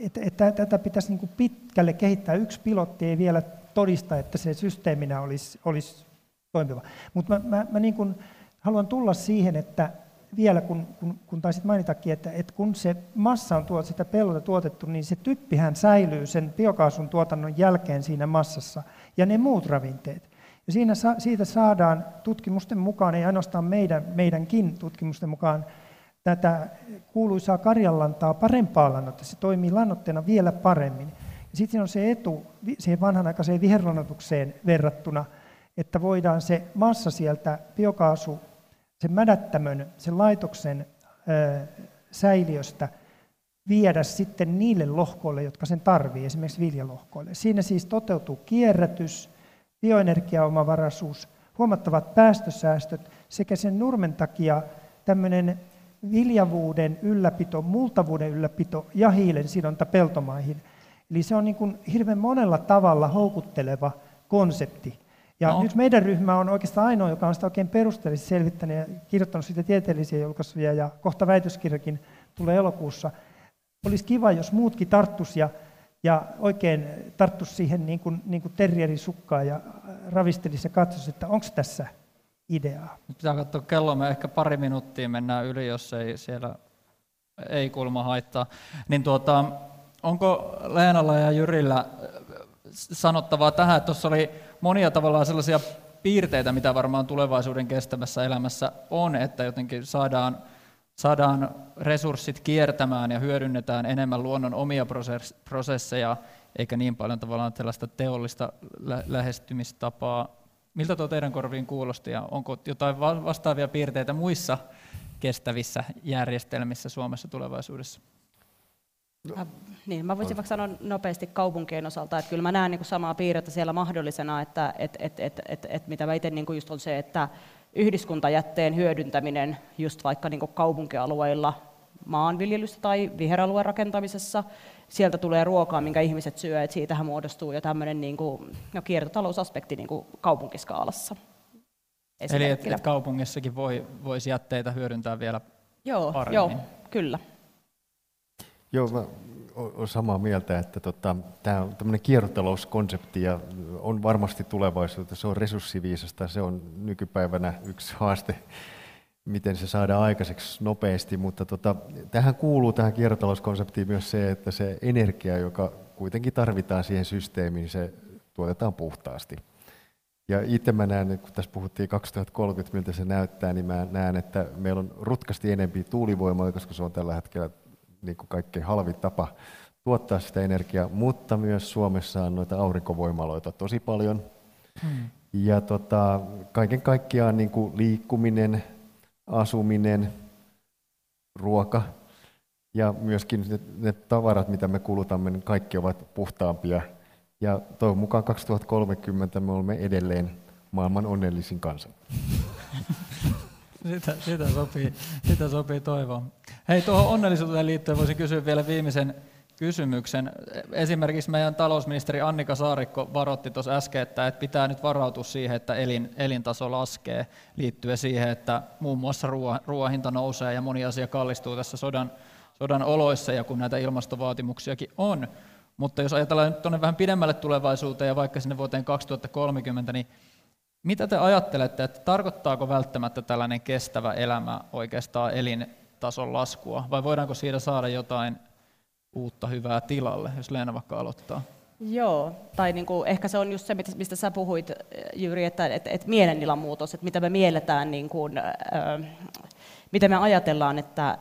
että, että tätä pitäisi niin kuin pitkälle kehittää. Yksi pilotti ei vielä todista, että se systeeminä olisi, olisi toimiva. Mutta mä, mä, mä niin kuin haluan tulla siihen, että vielä kun, kun, kun taisit mainitakin, että, että kun se massa on tuot, sitä pellolta tuotettu, niin se typpihän säilyy sen biokaasun tuotannon jälkeen siinä massassa ja ne muut ravinteet. Ja siinä, siitä saadaan tutkimusten mukaan, ei ainoastaan meidän, meidänkin tutkimusten mukaan, tätä kuuluisaa karjanlantaa parempaa lannoitetta. Se toimii lannoitteena vielä paremmin. Sitten siinä on se etu siihen vanhanaikaiseen viherlannoitukseen verrattuna, että voidaan se massa sieltä biokaasu, sen mädättämön, sen laitoksen ö, säiliöstä viedä sitten niille lohkoille, jotka sen tarvii, esimerkiksi viljalohkoille. Siinä siis toteutuu kierrätys, bioenergiaomavaraisuus, huomattavat päästösäästöt sekä sen nurmen takia tämmöinen viljavuuden ylläpito, multavuuden ylläpito ja hiilen sidonta peltomaihin. Eli se on niin kuin hirveän monella tavalla houkutteleva konsepti. Ja No. nyt meidän ryhmä on oikeastaan ainoa, joka on sitä oikein perusteellisesti selvittänyt ja kirjoittanut siitä tieteellisiä julkaisuja ja kohta väitöskirjakin tulee elokuussa. Olisi kiva, jos muutkin tarttus ja, ja oikein tarttus siihen niin kuin, niin kuin terrierin sukkaan ja ravistelisi ja katsoisi, että onko tässä ideaa. Nyt pitää katsoa kelloa, me ehkä pari minuuttia mennään yli, jos ei siellä ei kulma haittaa. Niin tuota, onko Leenalla ja Jyrillä sanottavaa tähän, että tuossa oli monia tavallaan sellaisia piirteitä, mitä varmaan tulevaisuuden kestävässä elämässä on, että jotenkin saadaan, saadaan resurssit kiertämään ja hyödynnetään enemmän luonnon omia prosesseja, eikä niin paljon tavallaan tällaista teollista lä- lähestymistapaa. Miltä tuo teidän korviin kuulosti ja onko jotain vastaavia piirteitä muissa kestävissä järjestelmissä Suomessa tulevaisuudessa? Mä, niin, mä voisin vaikka sanoa nopeasti kaupunkien osalta, että kyllä mä näen niin kuin samaa piirrettä siellä mahdollisena, että et, et, et, et, et, mitä mä itse niin just on se, että yhdyskuntajätteen hyödyntäminen just vaikka niin kuin kaupunkialueilla maanviljelystä tai viheralueen rakentamisessa, sieltä tulee ruokaa, minkä ihmiset syö, että siitähän muodostuu jo tämmöinen niin kuin, no, kiertotalousaspekti niin kuin kaupunkiskaalassa. Eli että et kaupungissakin voi, voisi jätteitä hyödyntää vielä joo, paremmin. Joo, kyllä. Joo, mä olen samaa mieltä, että tota, tämä on tämmöinen kiertotalouskonsepti ja on varmasti tulevaisuutta. Se on resurssiviisasta, se on nykypäivänä yksi haaste, miten se saadaan aikaiseksi nopeasti, mutta tota, tähän kuuluu tähän kiertotalouskonseptiin myös se, että se energia, joka kuitenkin tarvitaan siihen systeemiin, se tuotetaan puhtaasti. Ja itse mä näen, kun tässä puhuttiin 2030, miltä se näyttää, niin mä näen, että meillä on rutkasti enempi tuulivoimaa, koska se on tällä hetkellä niin kuin kaikkein halvin tapa tuottaa sitä energiaa, mutta myös Suomessa on noita aurinkovoimaloita tosi paljon. Hmm. Ja tota, kaiken kaikkiaan niin kuin liikkuminen, asuminen, ruoka ja myöskin ne, ne tavarat, mitä me kulutamme, niin kaikki ovat puhtaampia. Ja toivon mukaan 2030 me olemme edelleen maailman onnellisin kansa. Sitä, sitä, sopii, sitä sopii toivoa. Hei, tuohon onnellisuuteen liittyen voisin kysyä vielä viimeisen kysymyksen. Esimerkiksi meidän talousministeri Annika Saarikko varoitti tuossa äsken, että pitää nyt varautua siihen, että elin, elintaso laskee liittyen siihen, että muun muassa ruoan, hinta nousee ja moni asia kallistuu tässä sodan, sodan oloissa ja kun näitä ilmastovaatimuksiakin on. Mutta jos ajatellaan nyt tuonne vähän pidemmälle tulevaisuuteen ja vaikka sinne vuoteen 2030, niin mitä te ajattelette, että tarkoittaako välttämättä tällainen kestävä elämä oikeastaan elintason laskua, vai voidaanko siitä saada jotain uutta hyvää tilalle, jos Leena vaikka aloittaa? Joo, tai niin kuin, ehkä se on just se, mistä sä puhuit, Jyri, että, että, että mielentilan muutos, että mitä me mielletään, niin kuin, äh, mitä me ajatellaan että,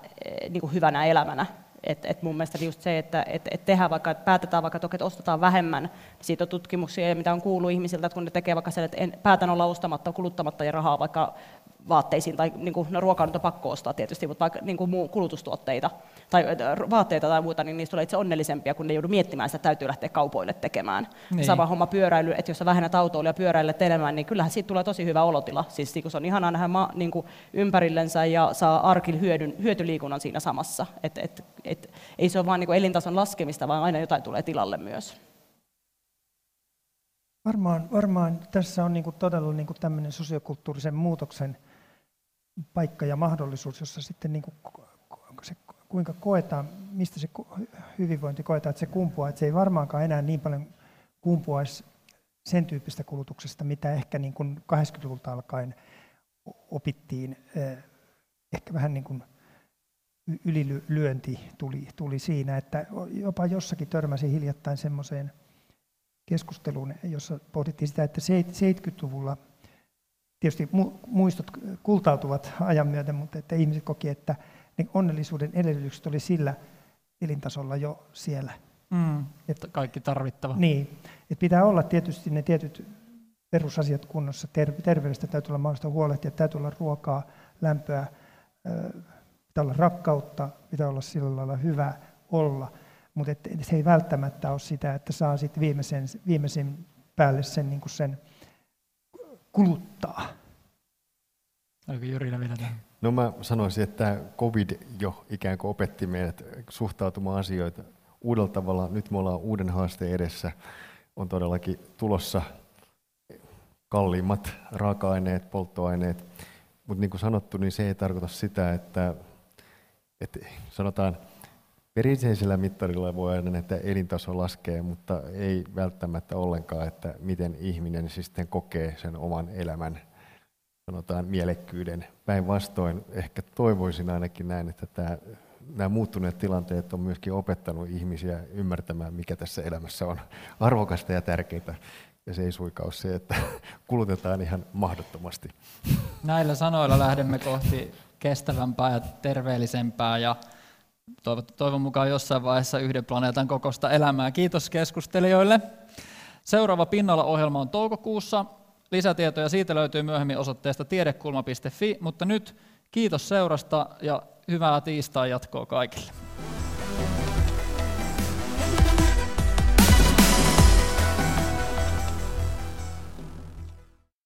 niin kuin hyvänä elämänä. Et, et mun mielestä just se, että et, et tehdään vaikka, että päätetään vaikka, että ostetaan vähemmän, siitä on tutkimuksia, mitä on kuullut ihmisiltä, että kun ne tekee vaikka sen, että en, päätän olla ostamatta, kuluttamatta ja rahaa vaikka vaatteisiin, tai niin kuin, no ruokaa nyt on pakko ostaa tietysti, mutta vaikka niin kuin muu kulutustuotteita tai vaatteita tai muuta, niin niistä tulee itse onnellisempia, kun ne joudu miettimään sitä, että täytyy lähteä kaupoille tekemään. Niin. Sama homma pyöräily, että jos sä vähennät ja pyöräilet enemmän, niin kyllähän siitä tulee tosi hyvä olotila. Siis niin kuin se on ihanaa nähdä ma, niin kuin ympärillensä ja saa arkilla hyödyn, hyötyliikunnan siinä samassa. Et, et, et, ei se ole vain niin elintason laskemista, vaan aina jotain tulee tilalle myös. Varmaan, varmaan tässä on niin kuin todella niin kuin tämmöinen sosiokulttuurisen muutoksen paikka ja mahdollisuus, jossa sitten niin kuin kuinka koetaan, mistä se hyvinvointi koetaan, että se kumpuaa, että se ei varmaankaan enää niin paljon kumpuaisi sen tyyppistä kulutuksesta, mitä ehkä niin kuin 80-luvulta alkaen opittiin. Ehkä vähän niin kuin ylilyönti tuli, tuli siinä, että jopa jossakin törmäsi hiljattain semmoiseen keskusteluun, jossa pohdittiin sitä, että 70-luvulla tietysti muistot kultautuvat ajan myöten, mutta että ihmiset koki, että ne onnellisuuden edellytykset oli sillä elintasolla jo siellä. Mm, että kaikki tarvittava. Niin, että pitää olla tietysti ne tietyt perusasiat kunnossa. Terveydestä täytyy olla mahdollista huolehtia, täytyy olla ruokaa, lämpöä, pitää olla rakkautta, pitää olla sillä lailla hyvä olla. Mutta se ei välttämättä ole sitä, että saa sitten viimeisen, viimeisen päälle sen, niin sen kuluttaa. Oliko Jyrillä vielä tähän? No mä sanoisin, että COVID jo ikään kuin opetti meidät suhtautumaan asioita uudella tavalla. Nyt me ollaan uuden haasteen edessä. On todellakin tulossa kalliimmat raaka-aineet, polttoaineet. Mutta niin kuin sanottu, niin se ei tarkoita sitä, että, että sanotaan, perinteisellä mittarilla voi aina, että elintaso laskee, mutta ei välttämättä ollenkaan, että miten ihminen sitten kokee sen oman elämän sanotaan mielekkyyden. Päinvastoin ehkä toivoisin ainakin näin, että tämä nämä muuttuneet tilanteet on myöskin opettanut ihmisiä ymmärtämään, mikä tässä elämässä on arvokasta ja tärkeää. Ja se ei suinkaan ole se, että *laughs* kulutetaan ihan mahdottomasti. Näillä sanoilla lähdemme kohti kestävämpää ja terveellisempää ja toivon mukaan jossain vaiheessa yhden planeetan kokosta elämää. Kiitos keskustelijoille. Seuraava Pinnalla-ohjelma on toukokuussa. Lisätietoja siitä löytyy myöhemmin osoitteesta tiedekulma.fi, mutta nyt kiitos seurasta ja hyvää tiistai jatkoa kaikille.